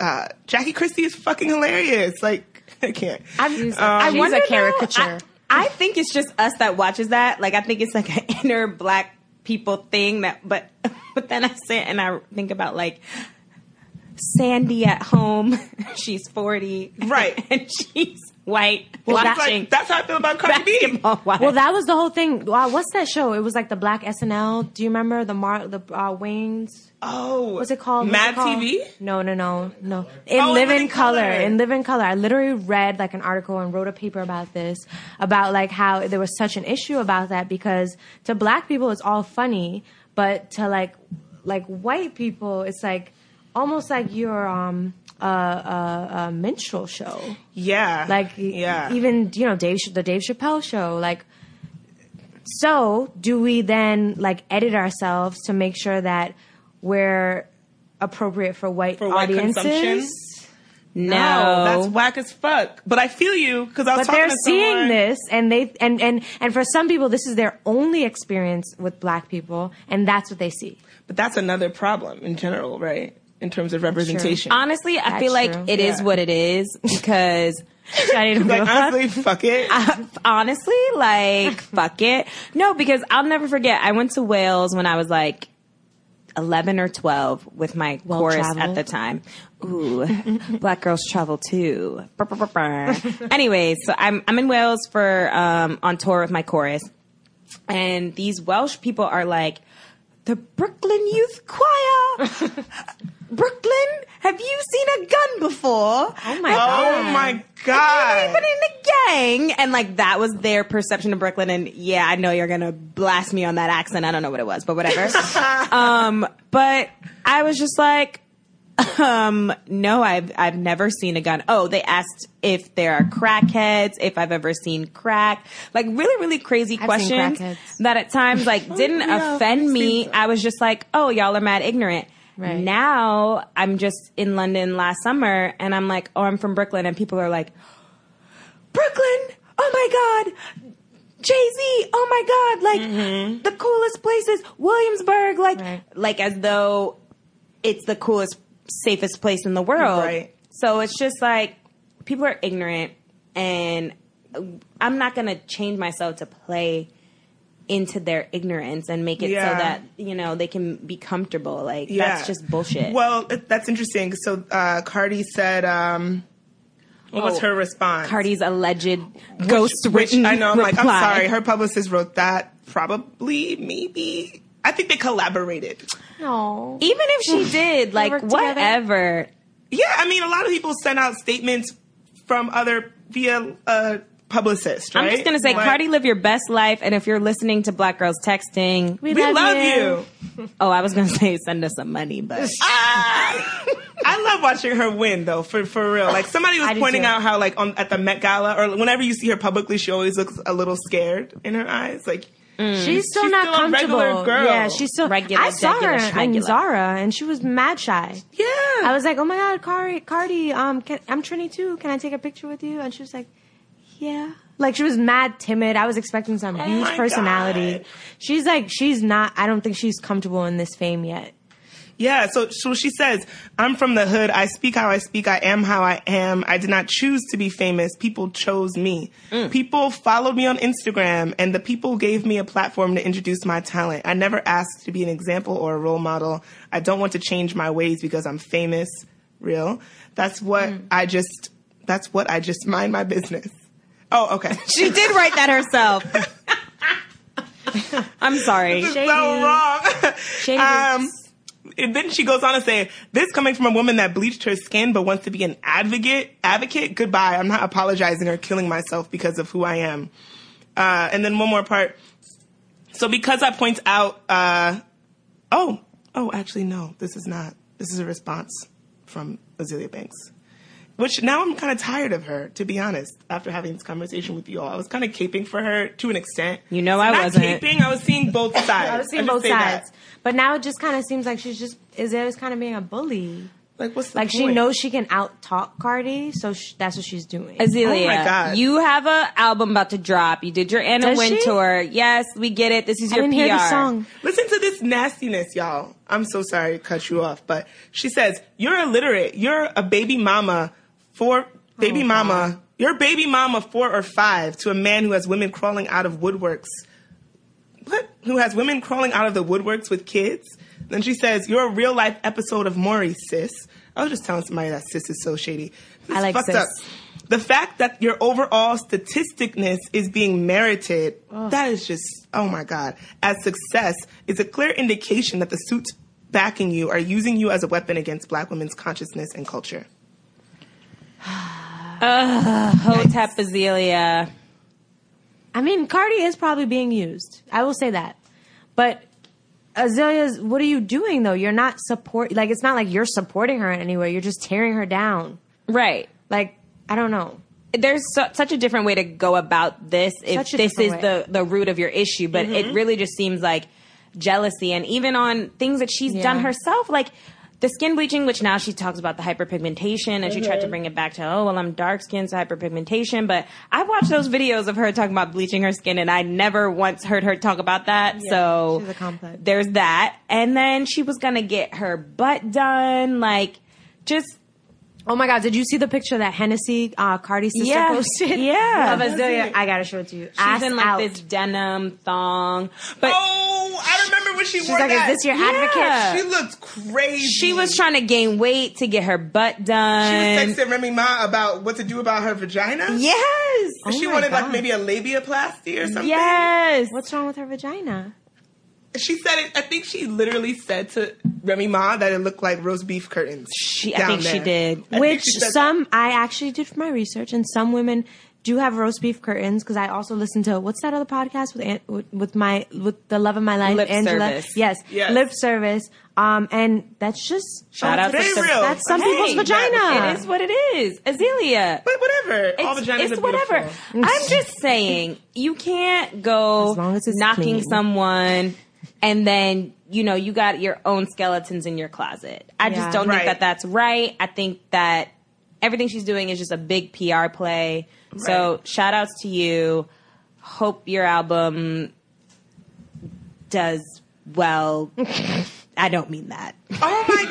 uh, Jackie Christie is fucking hilarious. Like I can't. I'm, Um, I She's wonder a though, caricature. I, I think it's just us that watches that. Like I think it's like an inner black people thing that but but then I sit and I think about like Sandy at home. She's 40. Right. And she's white. Well, It's watching like, that's how I feel about Cardi B. basketball. Well, that was the whole thing. Wow, what's that show? It was like the Black SNL. Do you remember the Mar the uh, Wayans? Oh, What's it called? Mad it called? TV. No, no, no, no. In Oh, Live In in Color. Color. In Live in Color. I literally read like an article and wrote a paper about this, about like how there was such an issue about that because to black people it's all funny, but to like like white people it's like almost like you're um a, a, a minstrel show. Yeah, Like yeah, even you know Dave the Dave Chappelle show like so do we then like edit ourselves to make sure that we're appropriate for white For white audiences? consumption? no. No, that's whack as fuck. But I feel you because I was but talking they're seeing this and they and, and and for some people this is their only experience with black people and that's what they see. But that's another problem in general, right? In terms of representation. Honestly, I That's feel like true. it is Yeah. what it is because I didn't like give a fuck. honestly, fuck it. honestly, like, fuck it. No, because I'll never forget. I went to Wales when I was like 11 or 12 with my Well chorus traveled. at the time. Ooh, black girls travel too. Brr, brr, brr, brr. Anyways, so I'm, I'm in Wales for, um, on tour with my chorus. And these Welsh people are like, the Brooklyn Youth Choir. Brooklyn, have you seen a gun before? Oh my oh god. my god. even in the gang. And like that was their perception of Brooklyn. And yeah, I know you're gonna blast me on that accent. I don't know what it was, but whatever. um, but I was just like, um, no, I've I've never seen a gun. Oh, they asked if there are crackheads, if I've ever seen crack. Like really, really crazy seen questions that at times like didn't yeah, offend me. I was just like, oh, y'all are mad ignorant. Right. Now I'm just in London last summer and I'm like, oh, I'm from Brooklyn. And people are like, Brooklyn, oh my God. Jay Z, oh my God, like mm-hmm. the coolest places, Williamsburg, like, Right. like as though it's the coolest, safest place in the world. Right. So it's just like people are ignorant, and I'm not gonna change myself to play into their ignorance and make it Yeah. so that you know they can be comfortable. Like Yeah. that's just bullshit. Well, that's interesting. So uh, Cardi said, um, what was Oh, her response? Cardi's alleged ghost written. I know. I'm like, I'm sorry. Her publicist wrote that. Probably, maybe. I think they collaborated. No. Even if she did, like work together. whatever. Yeah, I mean, a lot of people sent out statements from other via uh, publicists. Right? I'm just gonna say, Like, Cardi, live your best life. And if you're listening to Black Girls Texting, we love you. oh, I was gonna say send us some money, but I love watching her win, though, for for real. Like somebody was I pointing out how, like, on at the Met Gala or whenever you see her publicly, she always looks a little scared in her eyes. Like, She's still She's not still a comfortable. regular girl. Yeah, she's still Regular, I saw her degular, in. Zara, and she was mad shy. yeah, I was like, "Oh my god, Cardi, Cardi, um, can, I'm Trini too. Can I take a picture with you?" And she was like, "Yeah." Like she was mad timid. I was expecting some oh huge Oh my personality. God. She's like, she's not. I don't think she's comfortable in this fame yet. Yeah, so so she says, "I'm from the hood. I speak how I speak. I am how I am. I did not choose to be famous. People chose me. Mm. People followed me on Instagram, and the people gave me a platform to introduce my talent. I never asked to be an example or a role model. I don't want to change my ways because I'm famous. Real. That's what mm. I just. That's what I just mind my business. Oh, okay. she did write that herself. I'm sorry. so wrong. Shady. um, and then she goes on to say, "This coming from a woman that bleached her skin but wants to be an advocate. Advocate. Goodbye. I'm not apologizing or killing myself because of who I am." Uh, and then one more part. So because I point out, uh, oh, oh, actually no, this is not. This is a response from Azealia Banks. Which now I'm kind of tired of her, to be honest. After having this conversation with you all, I was kind of caping for her to an extent. You know I Not wasn't. caping. I was seeing both sides. I was seeing just both say that. sides. But now it just kind of seems like she's just Izzy kind of being a bully. Like, what's the Like she point? knows she can out talk Cardi, so sh- that's what she's doing. Azealia, Oh my God. you have a album about to drop. You did your Anna Does she? Wintour. Yes, we get it. This is I your didn't PR. hear the song. Listen to this nastiness, y'all. I'm so sorry to cut you off, but she says, You're illiterate. You're a baby mama for baby Oh, mama. You're baby mama four or five to a man who has women crawling out of woodworks. What? Who has women crawling out of the woodworks with kids? Then she says, You're a real life episode of Maury, sis. I was just telling somebody that sis is so shady. This I like fucked sis. up. The fact that your overall statisticness is being merited, that is just, oh my God, as success is a clear indication that the suits backing you are using you as a weapon against black women's consciousness and culture. Ah, Hotep Azealia. I mean, Cardi is probably being used. I will say that. But Azealia's, what are you doing though? You're not support, like, it's not like you're supporting her in any way. You're just tearing her down. Right. Like, I don't know. There's su- such a different way to go about this if this is way. the, the root of your issue, but it mm-hmm. really just seems like jealousy. And even on things that she's Yeah. done herself, like the skin bleaching, which now she talks about the hyperpigmentation and she tried to uh-huh. bring it back to, oh, well, I'm dark skinned, so hyperpigmentation. But I've watched those videos of her talking about bleaching her skin and I never once heard her talk about that. so she's a there's that. And then she was going to get her butt done. Like, just Oh my God, did you see the picture that Hennessy, uh, Cardi's sister Yeah. posted? Yeah. Of Azealia. I gotta show it to you. She's Ass in like out. this denim thong, but oh, I remember when she She's wore like, that. is this your Yeah. advocate? She looked crazy. she was trying to gain weight to get her butt done. She was texting Remy Ma about what to do about her vagina. yes, she Oh my wanted like maybe a labiaplasty or something. yes. What's wrong with her vagina? She said it. I think she literally said to Remy Ma that it looked like roast beef curtains. She- I down think she did. I Which she said some I actually did for my research, and some women do have roast beef curtains because I also listen to what's that other podcast with with, with my with the love of my life, Lip Angela. Service. Yes, Yes. lip service. Um, and that's just Shout out to the- real. That's some Hey, people's that- vagina. It is what it is, Azealia. But whatever. All It's, vaginas it's are whatever. beautiful. I'm just saying, you can't go As long as it's knocking clean. someone and then, you know, you got your own skeletons in your closet. I Yeah. just don't Right. think that that's right. I think that everything she's doing is just a big PR play. So Right. shout outs to you. Hope your album does well. I don't mean that. Oh my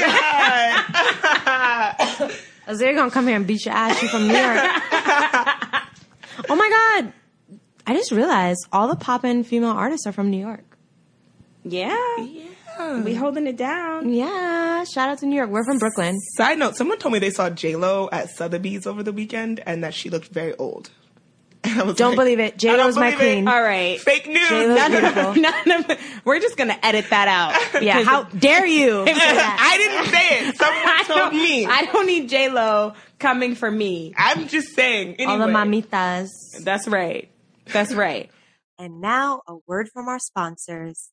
god. Is they gonna come here and beat your ass? You from New York? oh my god! I just realized all the poppin' female artists are from New York. Yeah. yeah. We holding it down. Yeah, shout out to New York. We're from Brooklyn. Side note: Someone told me they saw J Lo at Sotheby's over the weekend, and that she looked very old. And I was Don't like, believe it. I J-Lo's my queen. It. All right. Fake news. J-Lo's None of- None of, we're just gonna edit that out. Yeah, how dare you? say that? I didn't say it. Someone I told don't, me. I don't need J Lo coming for me. I'm just saying. Anyway. All the mamitas. That's right. That's right. And now a word from our sponsors.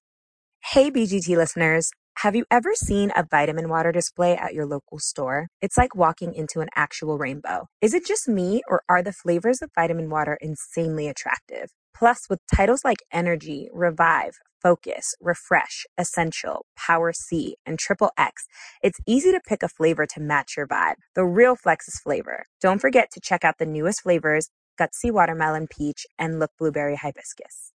Hey, BGT listeners. Have you ever seen a vitamin water display at your local store? It's like walking into an actual rainbow. Is it just me, or are the flavors of vitamin water insanely attractive? Plus, with titles like Energy, Revive, Focus, Refresh, Essential, Power C, and Triple X, it's easy to pick a flavor to match your vibe. The real Flex's flavor. Don't forget to check out the newest flavors Gutsy Watermelon Peach and Look Blueberry Hibiscus.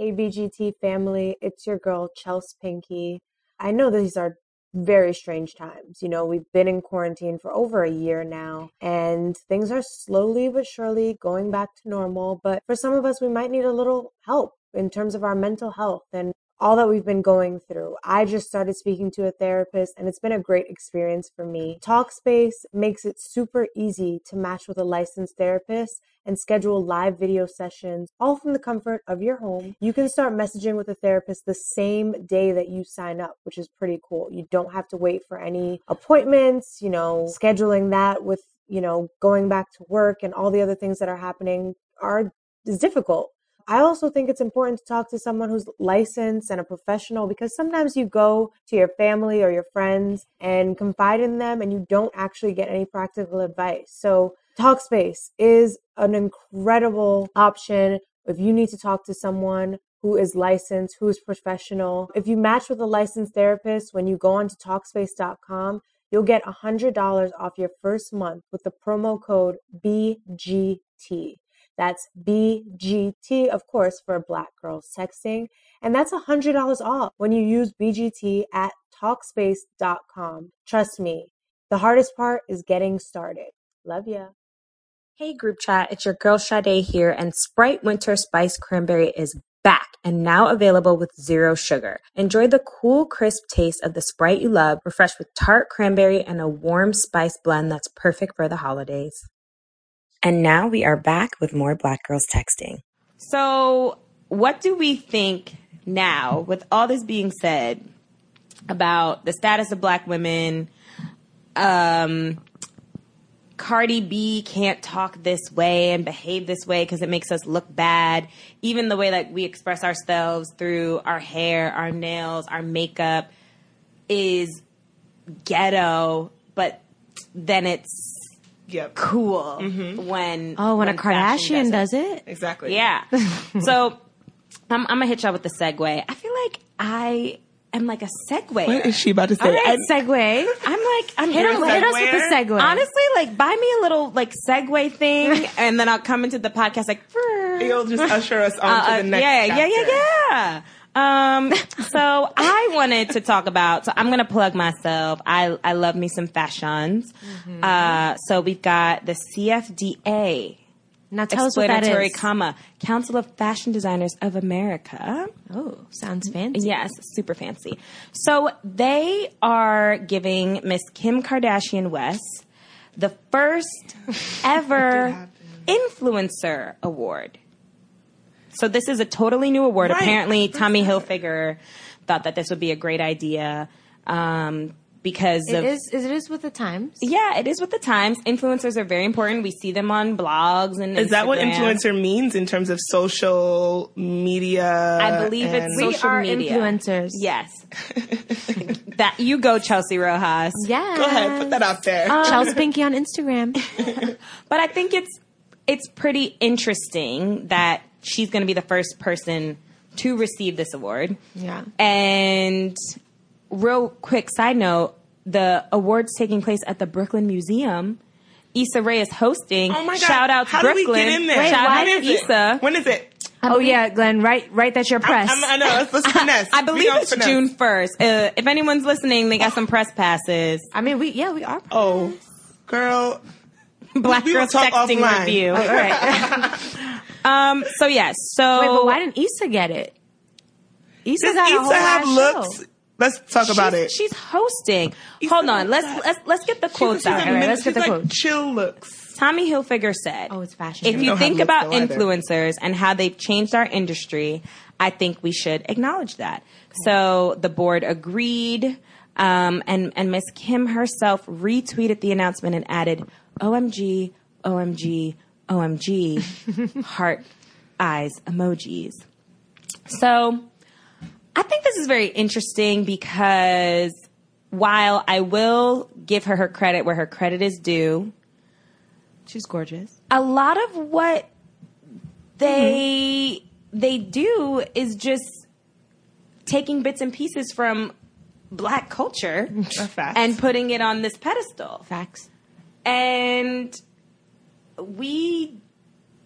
Hey, BGT family, it's your girl, Chelsea Pinky. I know these are very strange times. You know, we've been in quarantine for over a year now, and things are slowly but surely going back to normal. But for some of us, we might need a little help in terms of our mental health. And all that we've been going through. I just started speaking to a therapist and it's been a great experience for me. Talkspace makes it super easy to match with a licensed therapist and schedule live video sessions all from the comfort of your home. You can start messaging with a therapist the same day that you sign up, which is pretty cool. You don't have to wait for any appointments, you know, scheduling that with, you know, going back to work and all the other things that are happening are is difficult. I also think it's important to talk to someone who's licensed and a professional because sometimes you go to your family or your friends and confide in them and you don't actually get any practical advice. So, Talkspace is an incredible option if you need to talk to someone who is licensed, who is professional. If you match with a licensed therapist when you go onto Talkspace.com, you'll get $100 off your first month with the promo code BGT. That's BGT, of course, for Black Girls Texting. And that's $100 off when you use BGT at Talkspace.com. Trust me, the hardest part is getting started. Love ya. Hey group chat, it's your girl Sade here, and Sprite Winter Spice Cranberry is back and now available with zero sugar. Enjoy the cool, crisp taste of the Sprite you love, refreshed with tart cranberry and a warm spice blend that's perfect for the holidays. And now we are back with more Black Girls Texting. So, what do we think now, with all this being said, about the status of black women? Um, Cardi B can't talk this way and behave this way because it makes us look bad. Even the way that we express ourselves through our hair, our nails, our makeup is ghetto, but then it's Yep. cool Mm-hmm. when Oh, when, a Kardashian does it? Exactly. yeah. so I'm, I'm gonna hit y'all with the segue. I feel like I am like a segue. What is she about to say? All right, I- segue. I'm like I'm Hit, him, hit us with the segwayer? segue. Honestly, like buy me a little like segue thing, and then I'll come into the podcast like. You'll just usher us on Uh, to uh, the next yeah, yeah, yeah, yeah. Um, so I wanted to talk about. So I'm gonna plug myself. I I love me some fashions. Mm-hmm. Uh, so we've got the CFDA, now tell us what that is. comma, Council of Fashion Designers of America. oh, sounds fancy. Yes, super fancy. So they are giving Miss Kim Kardashian West the first ever influencer award. So this is a totally new award. Right. Apparently, Tommy Hilfiger thought that this would be a great idea um, because It of is. It is with the times. yeah, it is with the times. Influencers are very important. We see them on blogs and Is that what influencer means in terms of social media? I believe it's We social are media. influencers. Yes. that you go, Chelsea Rojas. Yeah. Go ahead, put that out there. Chelsea Pinky on Instagram. But I think it's it's pretty interesting that she's going to be the first person to receive this award. Yeah. And real quick side note, the awards taking place at the Brooklyn Museum. Issa Rae is hosting. oh my god! Shout out to How Brooklyn. do we get in there? Shout out to is it? Issa. When is it? Oh yeah, Glenn. Right, right. That's your press. I'm, I know. Let's, let's finesse. I believe it's finesse. June first. Uh, if anyone's listening, they got some press passes. I mean, we yeah, we are. Oh, girl. Black we will Girls talk Texting offline. Review. All right. Um, so yes, so Wait, but why didn't Issa get it? Issa Does got a Issa have looks? show. Let's talk about it. She's hosting. Issa Hold on, does let's that. let's let's get the quotes out. a All right, let's get the like quote. chill looks. Tommy Hilfiger said, Oh, it's fashion. If you think how to look about though either. influencers and how they've changed our industry, I think we should acknowledge that. So the board agreed, um, and and Miss Kim herself retweeted the announcement and added, "OMG, OMG, OMG," heart eyes emojis. So I think this is very interesting because while I will give her her credit where her credit is due, She's gorgeous. a lot of what they mm-hmm. they do is just taking bits and pieces from black culture and putting it on this pedestal. Facts. And we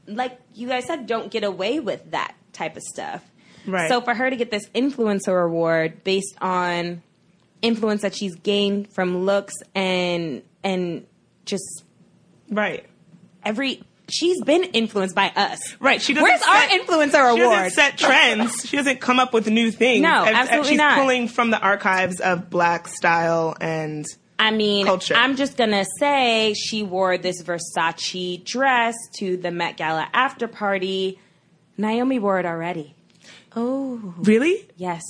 like you guys said don't get away with that type of stuff. Right. So for her to get this influencer award based on influence that she's gained from looks and and just right. every she's been influenced by us. Right. She doesn't Where's our set- influencer She award? doesn't set trends. she doesn't come up with new things. No, absolutely she's not. pulling from the archives of black style and I mean, culture. I'm just gonna say she wore this Versace dress to the Met Gala after party. Naomi wore it already. Oh. really. Yes,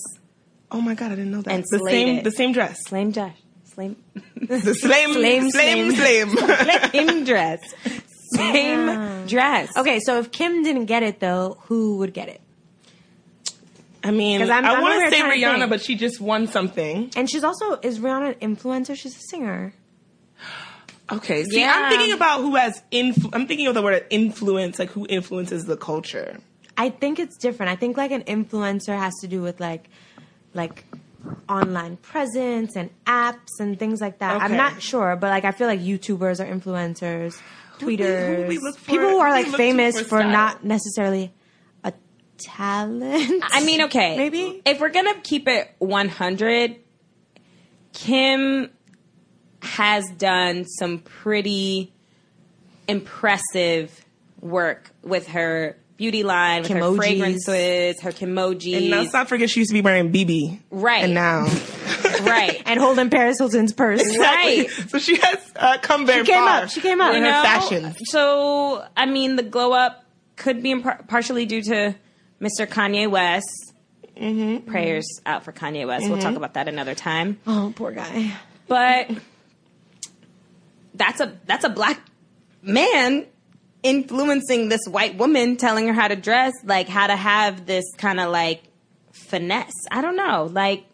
Oh my god, I didn't know that. And the same, it. the same dress, flame dress, flame, the same, Slame, same, same. flame dress, same dress. Okay, so if Kim didn't get it though, who would get it? I mean, I want to say Rihanna, but she just won something. And she's also is Rihanna an influencer? She's a singer. Okay, see, Yeah. I'm thinking about who has influ- I'm thinking of the word influence, like who influences the culture. I think it's different. I think like an influencer has to do with like like online presence and apps and things like that. I'm not sure, but like I feel like YouTubers are influencers, Who we- who tweeters, we people who are like famous for for, not necessarily talent. I mean, okay, Maybe? if we're gonna keep it 100, Kim has done some pretty impressive work with her beauty line, with her fragrances, her kimojis. And let's not forget she used to be wearing BB. Right. And now. right. and holding Paris Hilton's purse. Right. so she has uh, come very She came far. up, she came up. in You her know? fashions. So, I mean, the glow up could be in partially due to Mr. Kanye West. Mm-hmm. Prayers out for Kanye West. We'll talk about that another time. Oh, poor guy. But that's a that's a black man influencing this white woman, telling her how to dress, like how to have this kind of like finesse. I don't know, like.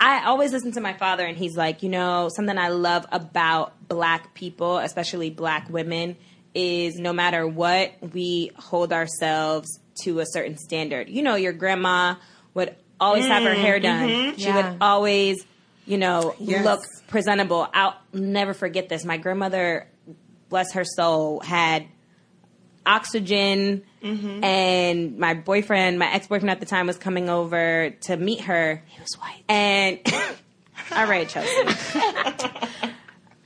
I always listen to my father, and he's like, you know, something I love about black people, especially black women, is no matter what, we hold ourselves to a certain standard. You know, your grandma would always have her hair mm-hmm. done. Mm-hmm. She Yeah. would always, you know, Yes. look presentable. I'll never forget this. My grandmother, bless her soul, had oxygen mm-hmm. and my boyfriend my ex-boyfriend at the time was coming over to meet her he was white and all right chelsea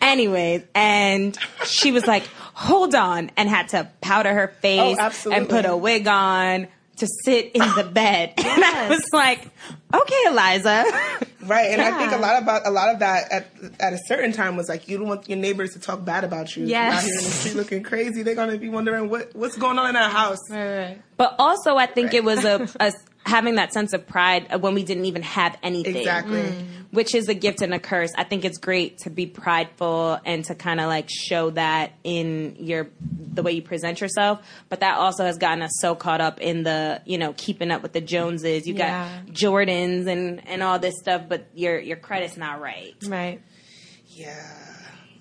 anyways and she was like hold on and had to powder her oh, face Oh, and put a wig on to sit in the bed and i was like okay eliza Right, and I think a lot about a lot of that at at a certain time was like you don't want your neighbors to talk bad about you. You're Yes. out here in the street looking crazy. They're gonna be wondering what what's going on in our house. Right, right. But also, I think it was a, a having that sense of pride when we didn't even have anything. Exactly. Mm. Which is a gift and a curse. I think it's great to be prideful and to kind of like show that in your the way you present yourself. But that also has gotten us so caught up in the you know keeping up with the Joneses. You Yeah. got Jordans and and all this stuff, but your your credit's not right. Right. Yeah.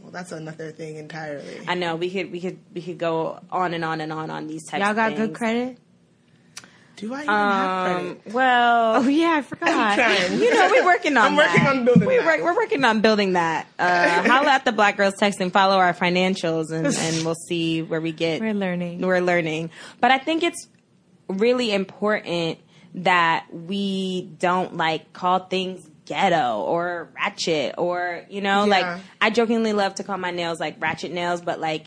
Well, that's another thing entirely. I know we could we could we could go on and on and on on these types. Y'all of got good credit? Do I even have Um, credit? well, Oh yeah, I I'm forgot. trying. you know, we're working on I'm working on building we that. Work, we're working on building that. Uh, holla at the Black Girls Texting, follow our financials, and, and we'll see where we get. We're learning. We're learning. But I think it's really important that we don't like call things ghetto or ratchet or, you know, Yeah. like I jokingly love to call my nails like ratchet nails, but like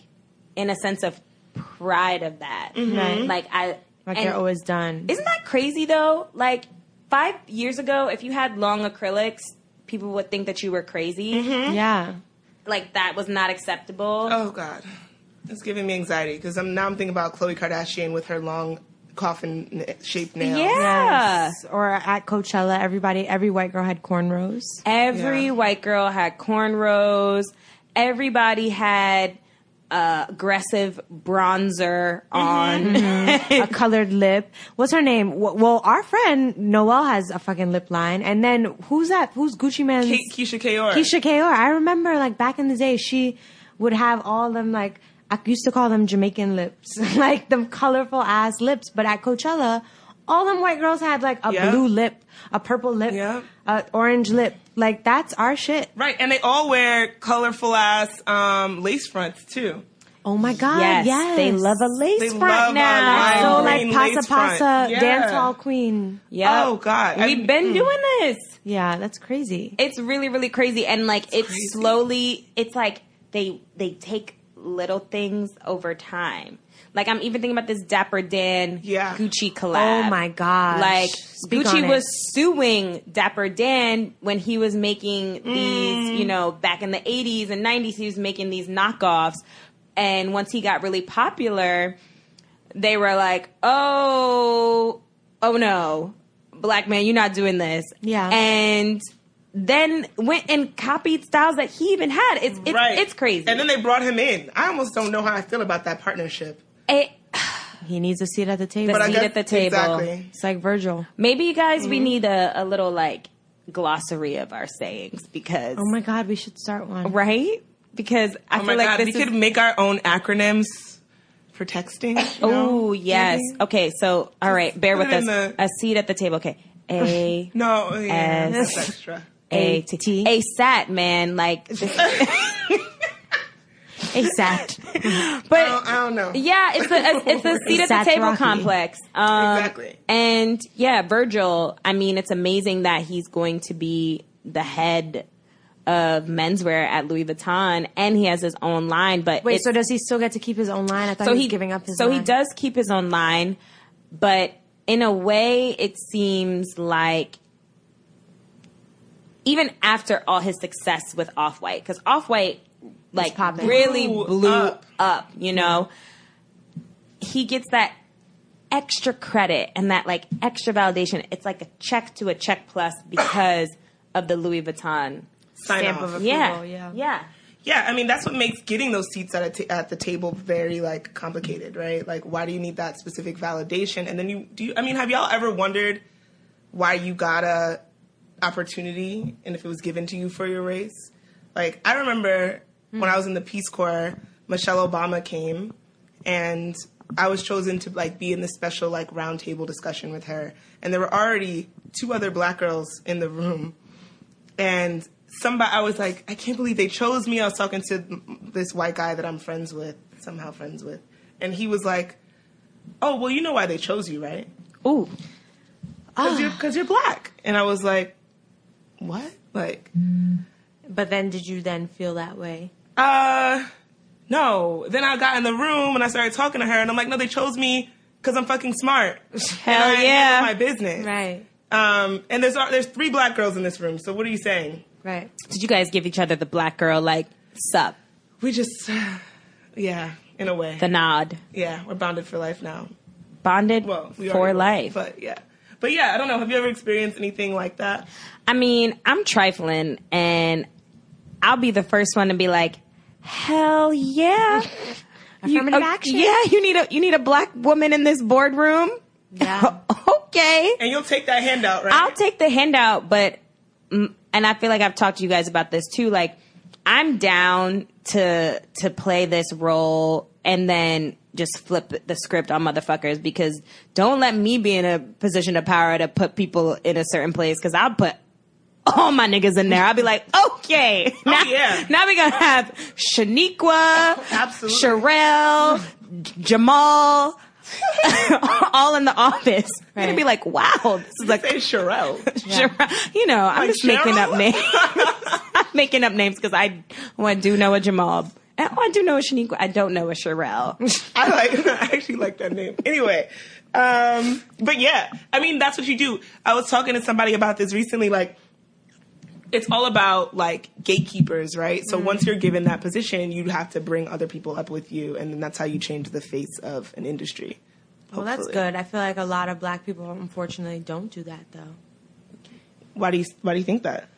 in a sense of pride of that. Right. Like I, Like and- they're always done. isn't that crazy though? Like five years ago, if you had long acrylics, people would think that you were crazy. Mm-hmm. yeah. Like that was not acceptable. Oh God, it's giving me anxiety because I'm now I'm thinking about Khloe Kardashian with her long coffin shaped nails. yeah. Yes. Or at Coachella, everybody, every white girl had cornrows. Every Yeah. white girl had cornrows. Everybody had uh, aggressive bronzer on. a colored lip. What's her name? Well, our friend Noel has a fucking lip line. And then who's that? Who's Gucci Mane's? Ke- Keyshia Ka'oir. Keyshia Ka'oir. I remember like back in the day, she would have all them like I used to call them Jamaican lips, like them colorful ass lips. But at Coachella, all them white girls had like a Yeah. blue lip, a purple lip, Yeah. a orange lip. Like that's our shit. Right, and they all wear colorful ass um, lace fronts too. Oh my god, yes, yes, they love a lace They front love a now. So like Pasa. Pasa, Yeah. dance hall queen. Yeah. Oh, God. we've I- been mm. doing this. Yeah, that's crazy. It's really, really crazy, and like it's crazy. slowly. It's like they they take little things over time. Like I'm even thinking about this Dapper Dan Yeah. Gucci oh collab. Oh my god! Like Speak Gucci on it. was suing Dapper Dan when he was making mm. these, you know, back in the 80s and 90s, he was making these knockoffs. And once he got really popular, they were like, oh, oh no, black man, you're not doing this. Yeah. And then went and copied styles that he even had. It's, it's, right. it's crazy. And then they brought him in. I almost don't know how I feel about that partnership. It- He needs a seat at the table. But I seat guess at the table. exactly. it's like Virgil. maybe you guys, Mm-hmm. we need a, a little like glossary of our sayings because, Oh my god, we should start one. right? Because I Oh feel my like god, this we is could make our own acronyms for texting. you know? Oh yes. Maybe? Okay, so all right, bear put with us. the- A seat at the table. Okay. A No, yeah, S- that's extra. A A T T. A sat man like Exact. I don't, but I don't know. yeah, it's a it's a seat at the table Rocky. complex. Um, Exactly. And yeah, Virgil, I mean it's amazing that he's going to be the head of menswear at Louis Vuitton and he has his own line, but Wait, so does he still get to keep his own line? I thought so he was giving up his so he does keep his own line but in a way it seems like even after all his success with off-white because off-white like really uh, Blew blew up. up. you know he gets that extra credit and that like extra validation it's like a check to a check plus because of the louis vuitton Sign Stamp off. of approval. yeah yeah. yeah Yeah, I mean that's what makes getting those seats at a at the table very like complicated, right? Like, why do you need that specific validation? And then you do. You, I mean, have y'all ever wondered why you got a opportunity and if it was given to you for your race? Like, I remember when I was in the Peace Corps, Michelle Obama came, and I was chosen to like be in this special like roundtable discussion with her, and there were already two other black girls in the room and somebody I was like, I can't believe they chose me. I was talking to this white guy that I'm friends with, somehow friends with, and he was like, "Oh, well, you know why they chose you, right? ooh Because you're ah. because you're black." And I was like, "What? Like, But then did you then feel that way? Uh, no." Then I got in the room and I started talking to her, and I'm like, "No, they chose me because I'm fucking smart. Hell and I yeah. my business." Right. Um, and there's there's three black girls in this room. So what are you saying? Right. did you guys give each other the black girl like sup We just, yeah, in a way, the nod yeah, we're bonded for life now. bonded well, we for were, life. But yeah, but yeah, I don't know. Have you ever experienced anything like that? I mean, I'm trifling, and I'll be the first one to be like, "Hell yeah!" You- Affirmative uh, action. Yeah, you need a you need a black woman in this boardroom. Yeah. okay, And you'll take that handout, right? I'll take the handout, but mm, and I feel like I've talked to you guys about this too. Like, I'm down to to play this role and then just flip the script on motherfuckers because don't let me be in a position of power to put people in a certain place because I'll put all my niggas in there. I'll be like, okay, now, yeah. now we gonna have Shaniqua, Absolutely. Sherelle, Jamal, all in the office. You're gonna be like, wow, this is like say Sherelle. Sherelle. You know, I'm Like just making up names. I'm making up names because I, oh, I do know a Jamal. Oh, I do know a Shaniqua. I don't know a Sherelle. I like. I actually like that name. Anyway, um, but yeah, I mean that's what you do. I was talking to somebody about this recently. Like, it's all about like gatekeepers, right? So Mm-hmm. once you're given that position, you have to bring other people up with you, and then that's how you change the face of an industry. Well, that's good. I feel like a lot of black people, unfortunately, don't do that though. Why do you Why do you think that?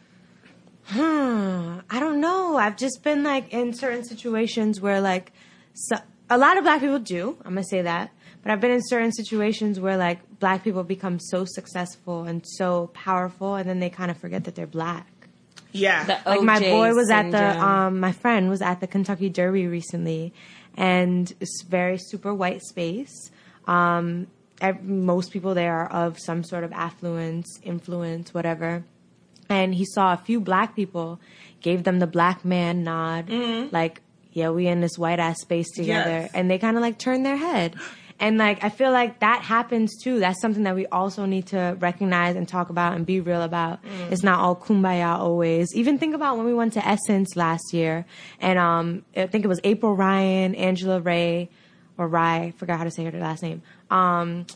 Hmm. I don't know. I've just been like in certain situations where like so, a lot of black people do. I'm gonna say that, but I've been in certain situations where like black people become so successful and so powerful, and then they kind of forget that they're black. Yeah. The Like my boy was at the um my friend was at the Kentucky Derby recently and it's very super white space. Um ev- most people there are of some sort of affluence, influence, whatever. And he saw a few black people, gave them the black man nod, like, yeah, we in this white ass space together. Mm-hmm. Yes. And they kind of like turned their head. And like I feel like that happens too. That's something that we also need to recognize and talk about and be real about. Mm. It's not all kumbaya always. Even think about when we went to Essence last year and um I think it was April Ryan, Angela Ray or Rye, forgot how to say her last name. Um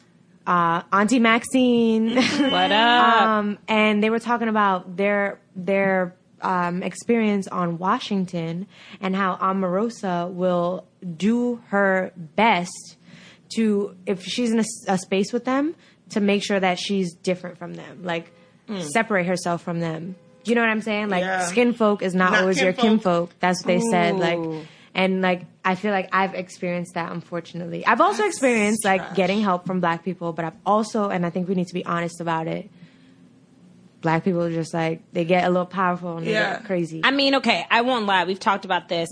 uh Auntie Maxine. What up? um, and they were talking about their their um, experience on Washington and how Omarosa will do her best to if she's in a space with them to make sure that she's different from them, like hmm. separate herself from them. Do you know what I'm saying? Like Yeah. skin folk is not, Not always your kinfolk. kinfolk. That's what they said. Like and like I feel like I've experienced that unfortunately. I've also experienced like getting help from black people, but I've also and I think we need to be honest about it. Black people are just like they get a little powerful and they Yeah. get crazy. I mean, okay, I won't lie. We've talked about this.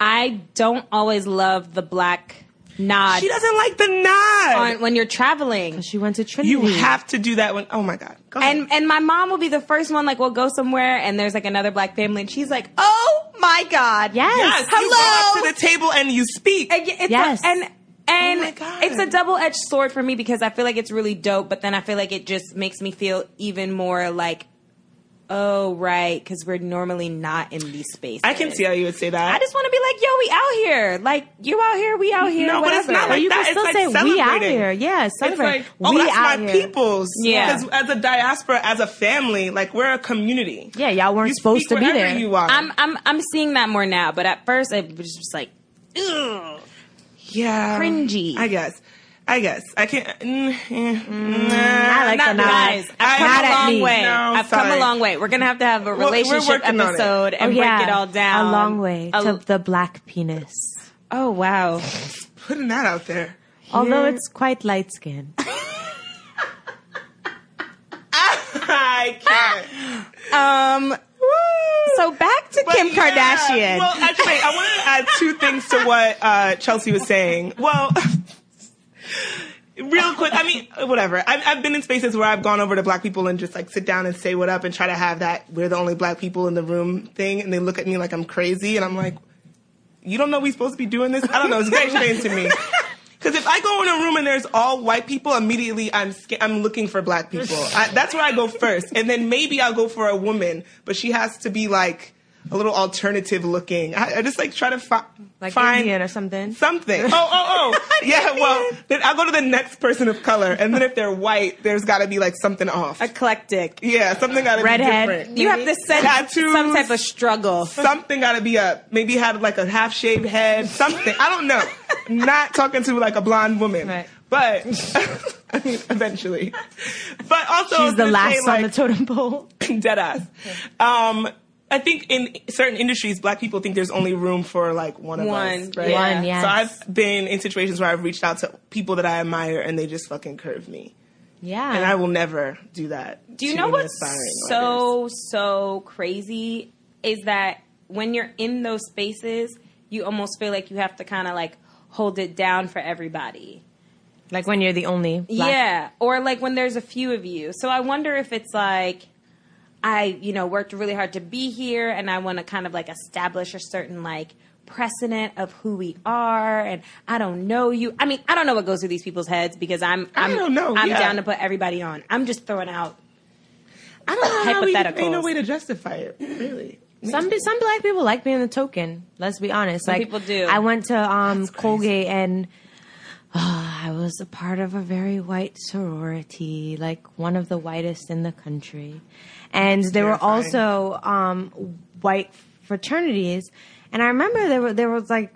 I don't always love the black nod She doesn't like the nod. on, when you're traveling. she went to Trinity. you have to do that when. Oh my god. Go ahead. And and my mom will be the first one. Like we'll go somewhere and there's like another black family, and she's like, "Oh my god, Yes. yes, you go hello. up to the table and you speak. And it's Yes. a, and and Oh it's a double edged sword for me because I feel like it's really dope, but then I feel like it just makes me feel even more like, oh right, because we're normally not in these spaces. I can see how you would say that. I just want to be like, yo, we out here. Like you out here, we out here. No, but it's whatever. not Or like you that. can It's still like say we out here. Yeah, It's like, oh, we that's out my here. people's. Yeah. Because as a diaspora, as a family, like we're a community. Yeah, y'all weren't You supposed to be there. You are. I'm I'm I'm seeing that more now, but at first it was just like, ugh. yeah, cringy. I guess. I guess I can't. Mm, eh, nah, I like not the. Guys, I've I- come Mad a long me. way. No, I've come a long way. We're gonna have to have a relationship working on it. episode and Oh, yeah. break it all down. A long way A- to the black penis. oh wow. Putting that out there. Although it's quite light skinned. I can't. Um. So back to But Kim yeah, Kardashian. Well, actually, I want to add two things to what uh, Chelsea was saying. Well, real quick, I mean, whatever. I've, I've been in spaces where I've gone over to black people and just like sit down and say what up and try to have that we're the only black people in the room thing, and they look at me like I'm crazy, and I'm like, you don't know we're supposed to be doing this? I don't know. It's very strange to me. Because if I go in a room and there's all white people, immediately I'm sca- I'm looking for black people. I, that's where I go first, and then maybe I'll go for a woman, but she has to be like a little alternative looking. I, I just like try to fi- Like find Indian or something. something. Oh, oh, oh. yeah. Well, then I'll go to the next person of color, and then if they're white, there's got to be like something off. Eclectic. yeah, something got to be Redhead. different. You have to send Tattoos. some type of struggle. Something got to be up. maybe had like a half shaved head. Something I don't know. Not talking to like a blonde woman, Right. but I mean eventually. But also She's the last say, on the totem pole. dead ass. Um, I think in certain industries, black people think there's only room for like one of One, us. Right? yeah. One, yes. So I've been in situations where I've reached out to people that I admire and they just fucking curve me. Yeah. And I will never do that. Do you to know any what's aspiring artist. so so crazy is that when you're in those spaces, you almost feel like you have to kind of like hold it down for everybody. like when you're the only black. Yeah, or like when there's a few of you. So I wonder if it's like I, you know, worked really hard to be here and I want to kind of like establish a certain like precedent of who we are and I don't know you. I mean, I don't know what goes through these people's heads because I'm I I'm don't know, I'm yeah. down to put everybody on. I'm just throwing out I don't know how we, hypotheticals. ain't no way to justify it, really. Some some black people like being the token. Let's be honest. Some like people do. I went to um, Colgate and uh, I was a part of a very white sorority, like one of the whitest in the country, and there were also um, white fraternities. And I remember there were there was like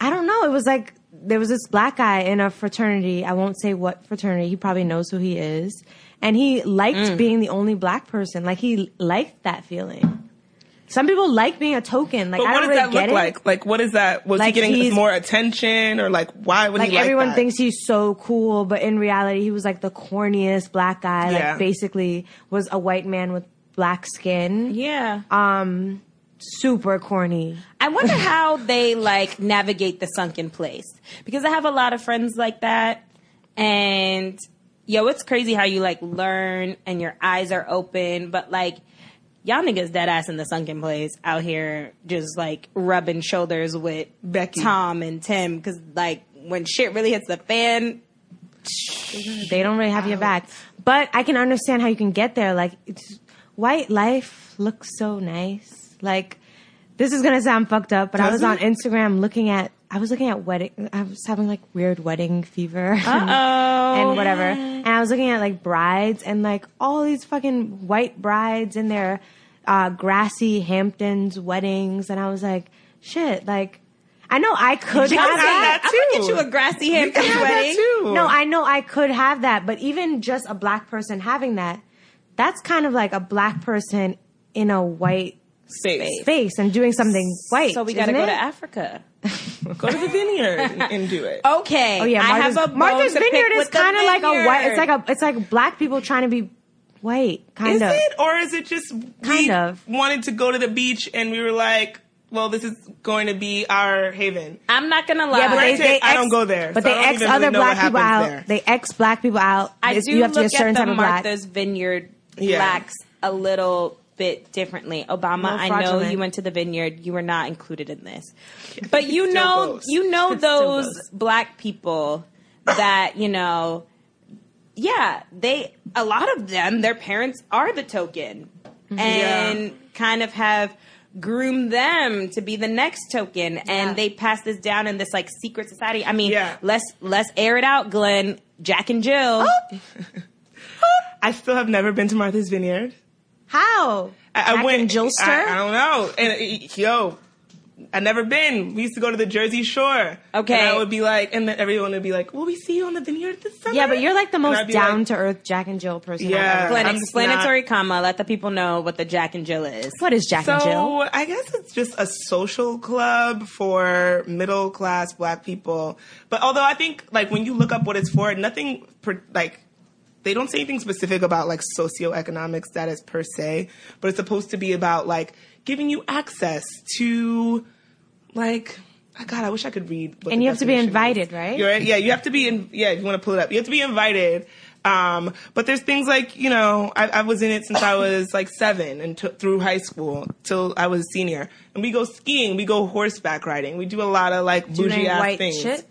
I don't know. It was like there was this black guy in a fraternity. I won't say what fraternity. He probably knows who he is, and he liked Mm. being the only black person. Like he liked that feeling. Some people like being a token. Like But I what don't does really that get look it. like? Like, what is that? Was Like, he getting more attention, or like, why would Like he like everyone that? thinks he's so cool, but in reality, he was like the corniest black guy. Yeah. Like basically was a white man with black skin. Yeah. Um, super corny. I wonder how they like navigate the sunken place because I have a lot of friends like that, and yo, it's crazy how you like learn and your eyes are open, but like y'all niggas dead ass in the sunken place out here just like rubbing shoulders with Becky. Tom and Tim because like when shit really hits the fan, they don't really have your back. But I can understand how you can get there. Like, it's, white life looks so nice. Like, this is gonna sound fucked up, but I was Does on? Instagram looking at. I was looking at wedding. I was having like weird wedding fever. oh, and whatever. And I was looking at like brides and like all these fucking white brides in their uh, grassy Hamptons weddings, and I was like, shit, like. I know I could You have can that. that I'm gonna get you a grassy You Hampton can that wedding. too. No, I know I could have that, but even just a black person having that, that's kind of like a black person in a white space. space and doing something white. So we got to isn't go to? Africa. Go to the vineyard and, and do it. Okay. Oh yeah, I Martha's, have a Martha's Vineyard is kind of like a white. It's like a. It's like black people trying to be white, kind Is of. it, or is it just Kind we of. wanted to go to the beach and we were like, well, this is going to be our haven. I'm not gonna lie. Yeah, but they, Granted, they I don't go there, But so they ex other really black people out. there. They ex black people out. I It's- do you have to be a look certain at type the of black. Martha's Vineyard Yeah. blacks a little bit differently. Obama, I know you went to the vineyard. You were not included in this, but you know, goes. you know those black people that you know. Yeah, they a lot of them. Their parents are the token, Mm-hmm. and Yeah. kind of have groomed them to be the next token, and they pass this down in this like secret society. I mean, Yeah. let's let's air it out, Glenn, Jack and Jill. Oh. I still have never been to Martha's Vineyard. How? I, I went. Jillster? I, I don't know. And yo, I never been. We used to go to the Jersey Shore. Okay. And I would be like, and then everyone would be like, "Will we see you on the vineyard this summer?" Yeah, but you're like the most I'd like, down to earth Jack and Jill person. Yeah. Glenn, explanatory comma. Let the people know what the Jack and Jill is. What is Jack and Jill? So I guess it's just a social club for middle class black people. But although I think like when you look up what it's for, nothing per, like they don't say anything specific about like socioeconomic status per se, but it's supposed to be about like giving you access to like oh God, I wish I could read. What And you have to be invited, is. right? You're, yeah, you have to be in. Yeah, if you want to pull it up, you have to be invited. Um, but there's things like you know, I, I was in it since I was like seven and t- through high school till I was a senior. And we go skiing, we go horseback riding, we do a lot of like bougie ass things. shit.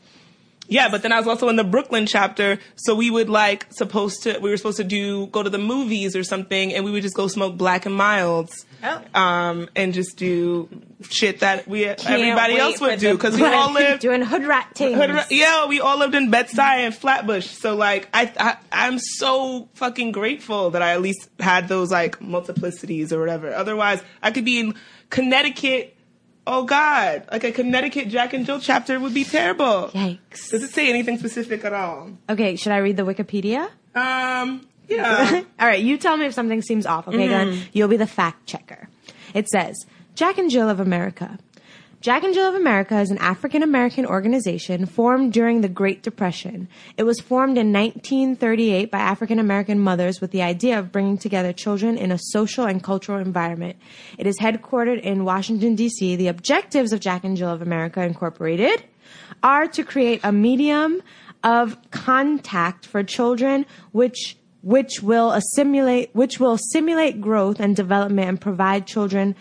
Yeah, but then I was also in the Brooklyn chapter, so we would like supposed to we were supposed to do go to the movies or something, and we would just go smoke black and milds, Oh. um, and just do shit that we everybody else would do because we all lived doing hood rat things. Hood ra- yeah, we all lived in Bed-Stuy and Flatbush. So like, I, I I'm so fucking grateful that I at least had those like multiplicities or whatever. Otherwise, I could be in Connecticut. Oh God, like a Connecticut Jack and Jill chapter would be terrible. Yikes. Does it say anything specific at all? Okay, should I read the Wikipedia? Um, yeah. All right, you tell me if something seems off, okay, Glenn? Mm-hmm. You'll be the fact checker. It says Jack and Jill of America. Jack and Jill of America is an African American organization formed during the Great Depression. It was formed in 1938 by African American mothers with the idea of bringing together children in a social and cultural environment. It is headquartered in Washington, D.C. The objectives of Jack and Jill of America Incorporated are to create a medium of contact for children which which will assimilate which will simulate growth and development and provide children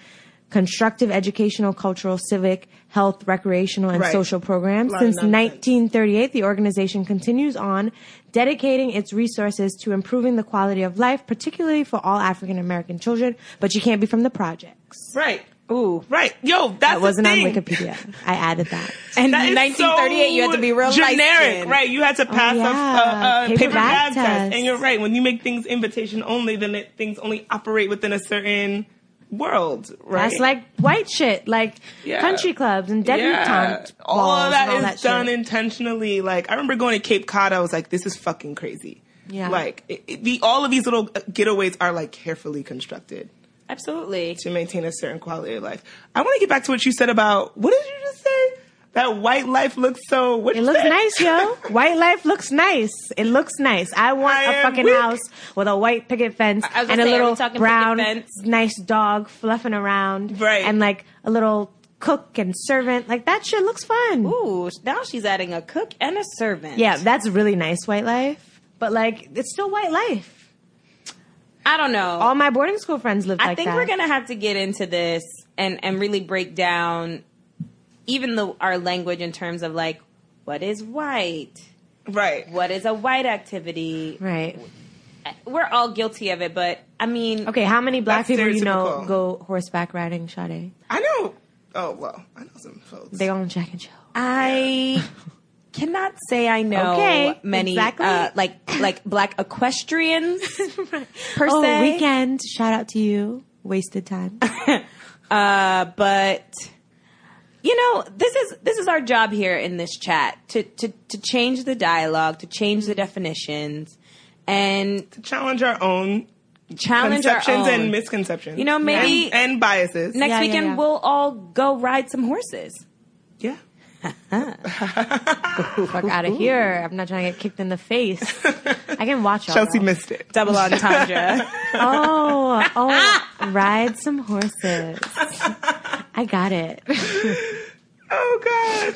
constructive educational, cultural, civic, health, recreational, and Right. social programs. A lot of Since 1938, the organization continues on dedicating its resources to improving the quality of life, particularly for all African American children, but you can't be from the projects. right. Ooh. Right. Yo, that's That wasn't on. Wikipedia. I added that. And That in is 1938, you had to be real generic, right? You had to oh, pass Oh, yeah. a, a, a Paper paper, bag test. test. and you're right. When you make things invitation only, then it, things only operate within a certain world, right? That's like white shit, like Yeah. country clubs and debutante all of that all is that done shit. intentionally. Like I remember going to Cape Cod, I was like, "This is fucking crazy." Yeah. Like it, it- the all of these little uh, getaways are like carefully constructed Absolutely. to maintain a certain quality of life. I want to get back to what you said about what did you just say? That white life looks so. What It looks say? nice, yo. White life looks nice. It looks nice. I want I a fucking weak. house with a white picket fence and a say, are we little brown, fence? nice dog fluffing around, Right. And like a little cook and servant. Like that shit looks fun. Ooh, now she's adding a cook and a servant. Yeah, that's really nice white life. But like, it's still white life. I don't know. All my boarding school friends lived I like think that. we're gonna have to get into this and and really break down even the our language in terms of like what is white? Right. What is a white activity? Right. We're all guilty of it, but I mean, Okay, how many black That's people you know go horseback riding, Sade? I know. Oh well, I know some folks. They on Jack and Jill. I cannot say I know Okay, many exactly. uh, like like black equestrians per Oh, se. weekend! Shout out to you. Wasted time. Uh, but you know, this is this is our job here in this chat to to to change the dialogue, to change the definitions, and to challenge our own challenge conceptions and misconceptions. You know, maybe- and, and biases. Next Yeah, yeah, weekend yeah. we'll all go ride some horses. yeah. Fuck out of here! I'm not trying to get kicked in the face. I can watch y'all. Chelsea though. missed it. Double entendre. Oh, oh, ride some horses. I got it. Oh God.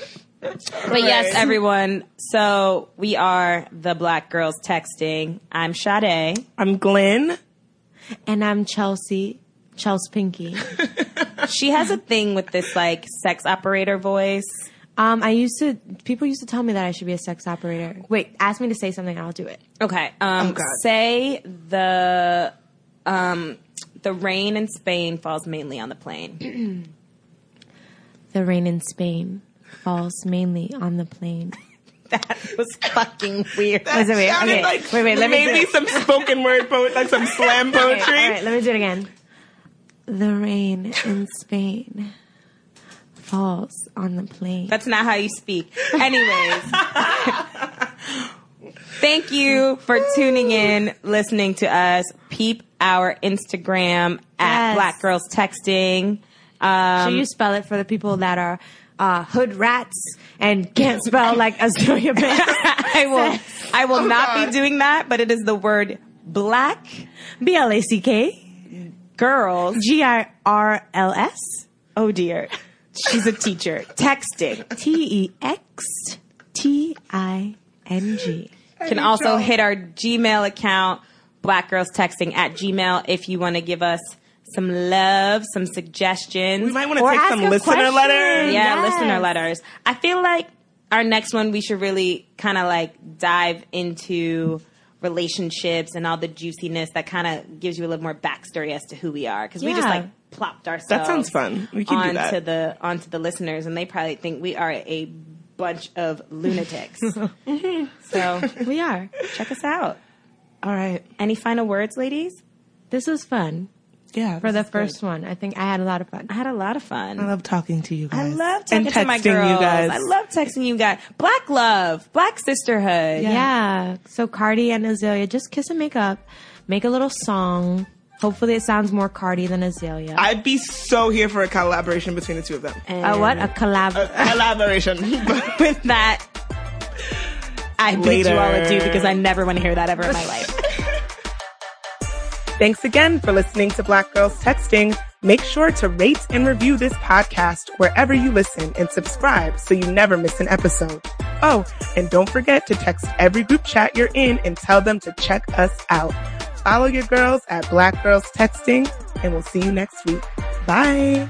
But yes, everyone. So we are the Black Girls Texting. I'm Sade. I'm Glenn. And I'm Chelsea, Chelsea Pinky. She has a thing with this like sex operator voice. Um, I used to. People used to tell me that I should be a sex operator. Wait, ask me to say something, and I'll do it. Okay. Um, Oh, God. say the um, the rain in Spain falls mainly on the plain. The rain in Spain falls mainly on the plain. that was fucking weird. Was it weird? Okay, like wait, wait, let me do maybe it. some spoken word poet, like some slam Okay, poetry. all right, let me do it again. The rain in Spain falls on the plain. That's not how you speak. Anyways. Thank you for tuning in, listening to us. Peep our Instagram at Yes. Black Girls Texting. Um, Should you spell it for the people that are uh, hood rats and can't spell like Azealia Banks? I will. I will not God. be doing that, but it is the word black B L A C K girls. G I R L S Oh dear, she's a teacher. Texting T E X T I N G. can also hit our Gmail account, Black Girls Texting at Gmail, if you want to give us some love, some suggestions. We might want to take some listener question. letters. Yeah, Yes. listener letters. I feel like our next one we should really kind of like dive into relationships and all the juiciness that kind of gives you a little more backstory as to who we are because we just like plopped ourselves. That sounds fun. We can do onto that. the onto the listeners, and they probably think we are a bunch of lunatics. so We are. check us out. All right. Any final words, ladies? This was fun Yeah. for the this is good. first one. I think I had a lot of fun. I had a lot of fun. I love talking to you guys. I love talking and to my texting girls. you guys. I love texting you guys. Black love, black sisterhood. Yeah. So Cardi and Azealia just kiss and make up, make a little song. Hopefully, it sounds more Cardi than Azealia. I'd be so here for a collaboration between the two of them. a what? A collab. collaboration. With that, I bid you all Later. adieu because I never want to hear that ever in my life. Thanks again for listening to Black Girls Texting. Make sure to rate and review this podcast wherever you listen and subscribe so you never miss an episode. Oh, and don't forget to text every group chat you're in and tell them to check us out. Follow your girls at Black Girls Texting and we'll see you next week. Bye.